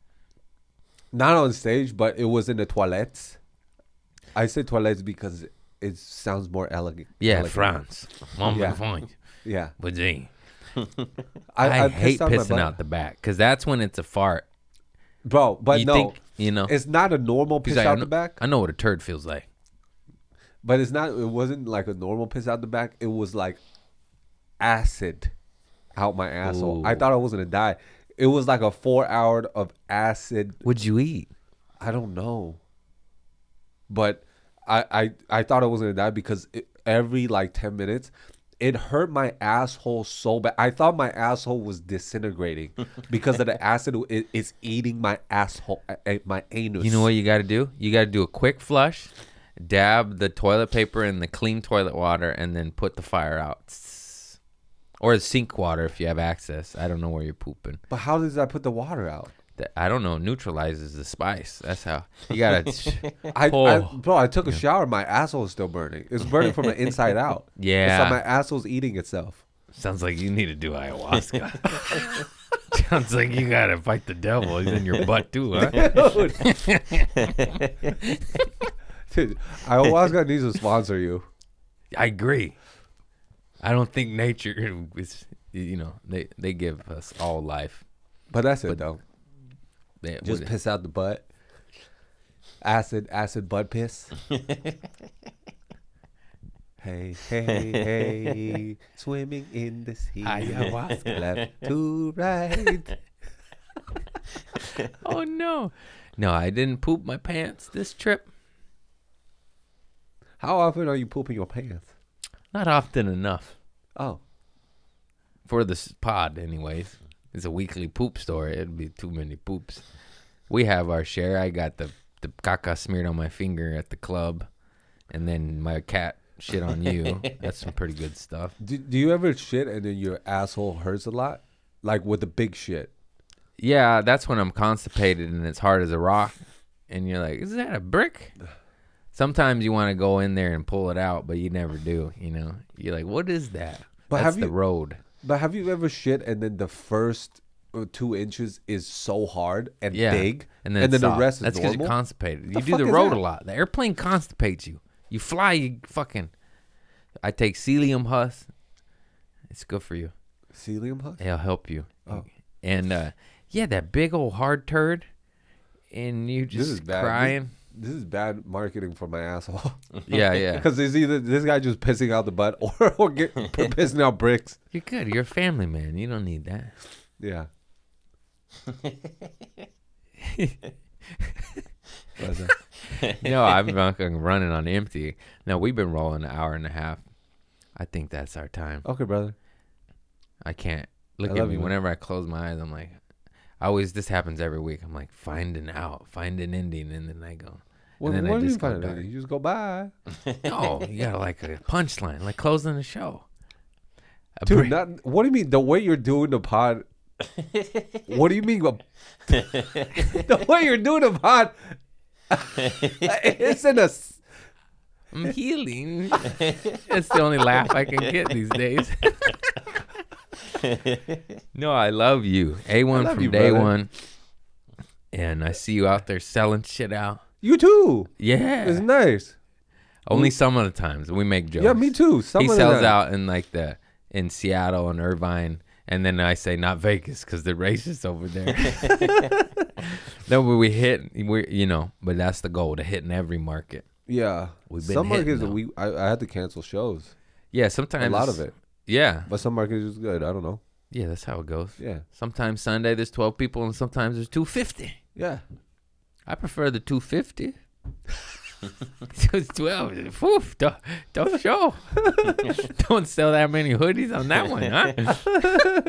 not on stage, but it was in the toilets. I say toilets because it sounds more elegant. Yeah, elegant. France. One Yeah. point. Yeah. But. I, pissed hate my pissing butt. out the back because that's when it's a fart. bro. But you no, think you know? it's not a normal piss He's like, I out the back. I know what a turd feels like. But it's not. It wasn't like a normal piss out the back. It was like acid out my asshole. I thought I was gonna die. It was like a four hour of acid. What'd you eat? I don't know, but I I, I thought I was gonna die because it, every like ten minutes. It hurt my asshole so bad. I thought my asshole was disintegrating because of the acid. It, it's eating my asshole, uh, uh, my anus. You know what you got to do? You got to do a quick flush, dab the toilet paper in the clean toilet water, and then put the fire out. Or the sink water if you have access. I don't know where you're pooping. But how does that put the water out? That- I don't know. Neutralizes the spice. That's how you gotta. I, I bro, I took a shower. My asshole is still burning. It's burning from the inside out. Yeah. it's like my asshole's eating itself. Sounds like you need to do ayahuasca. Sounds like you gotta fight the devil. He's in your butt too, huh? Dude, ayahuasca needs to sponsor you. I agree. I don't think nature is. You know, they they give us all life. But that's it But- though. They, Just piss out the butt. Acid, acid butt piss. hey, hey, hey, swimming in the sea. Ayahuasca. Left to right. oh no, no, I didn't poop my pants this trip. How often are you pooping your pants? Not often enough Oh, for this pod, anyways. It's a weekly poop story. It'd be too many poops. We have our share. I got the the caca smeared on my finger at the club, and then my cat shit on you. That's some pretty good stuff. do, do you ever shit and then your asshole hurts a lot? Like with the big shit. Yeah, that's when I'm constipated and it's hard as a rock, and you're like, "Is that a brick?" Sometimes you want to go in there and pull it out, but you never do. You know, you're like, "What is that?" But that's have the you- road. But have you ever shit and then the first uh, two inches is so hard and Yeah, big, and then, the stop. rest is That's because you're constipated. The you do the road that? a lot. The airplane constipates you. You fly, you fucking. I take Psyllium husk. It's good for you. Psyllium husk? It'll help you. Oh. And uh, yeah, that big old hard turd, and you This is just crying. This is bad marketing for my asshole. yeah, yeah. Because it's either this guy just pissing out the butt or, or get, pissing out bricks. You're good. You're a family man. You don't need that. Yeah. No, I've been fucking running on empty. No, we've been rolling an hour and a half. I think that's our time. okay, brother. I can't look I at me. you. Whenever I close my eyes, I'm like, I always this happens every week. I'm like, find an out, find an ending, and then I go. What, and then what I do you just go find dark. You just go by. No, you got like a punchline, like closing the show. A Dude, break- not, what do you mean? The way you're doing the pod. what do you mean? the way you're doing the pod. it's in a. I'm healing. it's the only laugh I can get these days. No, I love you. A1 love from you, day brother. one. And I see you out there selling shit out. You too. Yeah. It's nice. Only some of the times we make jokes. Yeah, me too. Some he sells time. out in like the in Seattle and Irvine, and then I say not Vegas because they're racist over there. no, but we hit we you know, but that's the goal to hit in every market. Yeah, We've been some markets we I, I had to cancel shows. Yeah, sometimes A lot of it, Yeah, but some markets is good. I don't know. yeah, that's how it goes. Yeah, Sometimes Sunday there's twelve people, and sometimes there's two fifty. yeah. I prefer the two fifty. It's twelve. Woof, tough, tough show. Don't sell that many hoodies on that one, huh?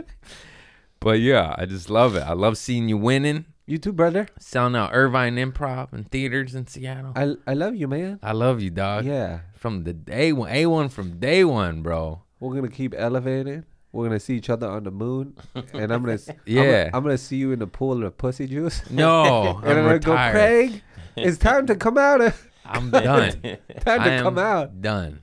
but yeah, I just love it. I love seeing you winning, You too, brother. selling out Irvine Improv and theaters in Seattle. I, I I love you, man. I love you, dog. Yeah, From the day one, A one from day one, bro. We're gonna keep elevating. We're gonna see each other on the moon, and I'm gonna Yeah. gonna, I'm gonna see you in the pool of pussy juice. No, and I'm, I'm gonna go, retired. Craig. It's time to come out. Of, I'm done. time to come out. Done.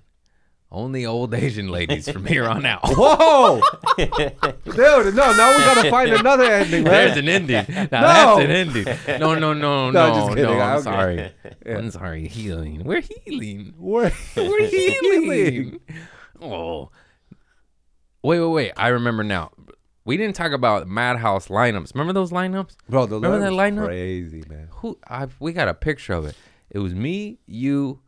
Only old Asian ladies from here on out. Whoa, dude! No, now we gotta find another ending, man. There's an ending. Now No. that's an ending. No, no, no, No, no, just no. kidding. I'm Okay. sorry. Yeah. I'm sorry. Healing. We're healing. We're, We're healing. oh, Wait, wait, wait. I remember now. We didn't talk about Madhouse lineups. Remember those lineups? Bro, the Remember that lineup crazy, man. Who? I we got a picture of it. It was me, you,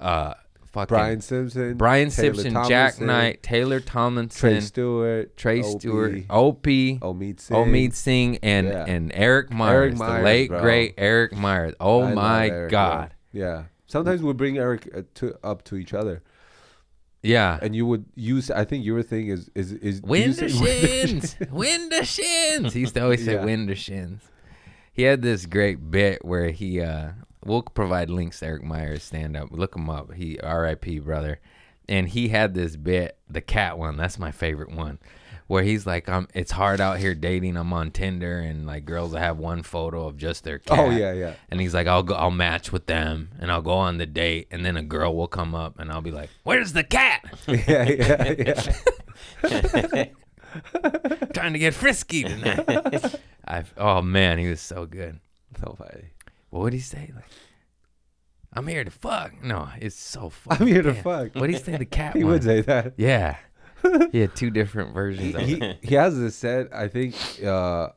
uh, fucking Brian Simpson, Brian Taylor Simpson, Jack Knight, Taylor Tomlinson, Trey Stewart, Trey Stewart, Opie, Omid Singh. Omid Singh, and Yeah. and Erik Myers, Myers, the late bro. great Erik Myers. Oh I my Erik, god, Yeah. Sometimes we bring Erik uh, to up to each other, yeah. and you would use. I think your thing is is is the shins, shins. He used to always say Yeah. win the shins. He had this great bit where he uh we'll provide links to Erik Myers stand up. Look him up. He R.I.P. brother. And he had this bit, the cat one. That's my favorite one, where he's like, "I'm. It's hard out here dating. I'm on Tinder, and like girls have one photo of just their oh, cat. Oh yeah, yeah. And he's like, I'll go, I'll match with them, and I'll go on the date, and then a girl will come up, and I'll be like, "Where's the cat? yeah, yeah, yeah. Trying to get frisky tonight." I've, oh man, he was so good. So funny. What would he say? Like, I'm here to fuck. No, it's so funny. I'm here to fuck. What did he say? The cat He one. would say that. Yeah. He had two different versions of it. he he has this set. I think uh,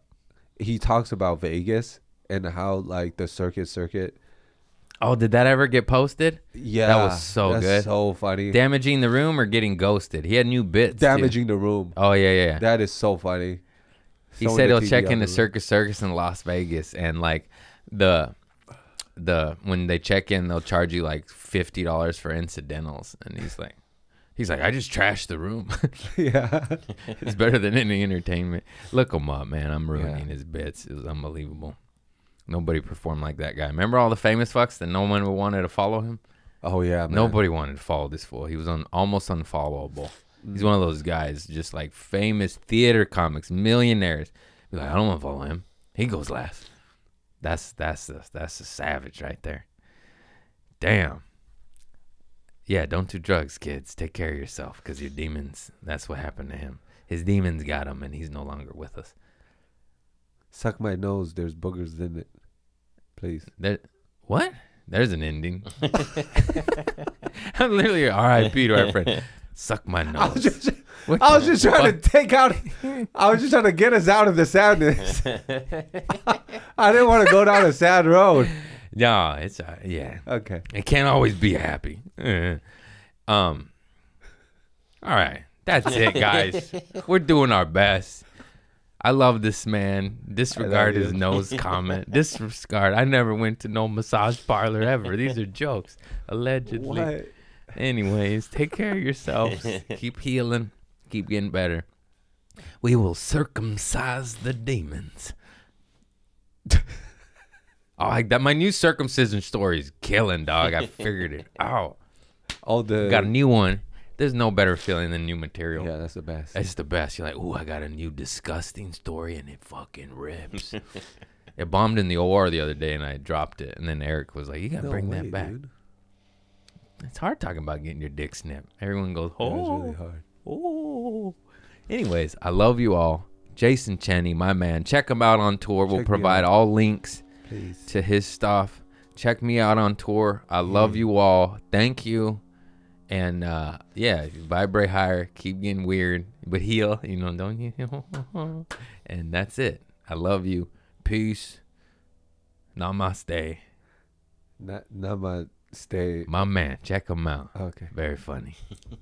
he talks about Vegas and how like the Circus Circus. Oh, did that ever get posted? Yeah, that was so that's good. So funny. Damaging the room or getting ghosted? He had new bits. too. Damaging the room. Oh yeah, yeah. That is so funny. He said he'll check into the. Circus Circus in Las Vegas and like the the when they check in they'll charge you like fifty dollars for incidentals and he's like he's like I just trashed the room. yeah. it's better than any entertainment. Look him up, man. I'm ruining Yeah. his bits. It was unbelievable. Nobody performed like that guy. Remember all the famous fucks that no one wanted to follow him? Oh yeah. Man. Nobody wanted to follow this fool. He was un- almost unfollowable. He's one of those guys, just like famous theater comics, millionaires. Be like, I don't want to follow him. He goes last. That's that's the, that's a savage right there. Damn. Yeah, don't do drugs, kids. Take care of yourself, because your demons. That's what happened to him. His demons got him, and he's no longer with us. Suck my nose. There's boogers in it. Please. There, what? There's an ending. I'm literally R.I.P. to our friend. Suck my nose. I was just, What I was just trying fuck? to take out. I was just trying to get us out of the sadness. I didn't want to go down a sad road. No, it's uh, yeah. Okay. It can't always be happy. Uh, um. All right, that's it, guys. We're doing our best. I love this man. Disregard his nose comment. Disregard. I never went to no massage parlor ever. These are jokes, allegedly. What? Anyways, take care of yourselves. Keep healing. Keep getting better. We will circumcise the demons. Oh, I, that my new circumcision story is killing, dog. I figured it out. All the. Got a new one. There's no better feeling than new material. Yeah, that's the best. That's the best. You're like, ooh, I got a new disgusting story and it fucking rips. it bombed in the OR the other day and I dropped it. And then Eric was like, you got to No bring way, that back. dude. It's hard talking about getting your dick snipped. Everyone goes, Yeah, oh, it's really hard. oh. Anyways, I love you all. Jason Cheny, my man. Check him out on tour. We'll provide all links Please. to his stuff. Check me out on tour. I Mm. love you all. Thank you. And uh, yeah, vibrate higher. Keep getting weird, but heal. You know, don't you? and that's it. I love you. Peace. Namaste. Not, not my stay. My man. Check him out. Okay. Very funny.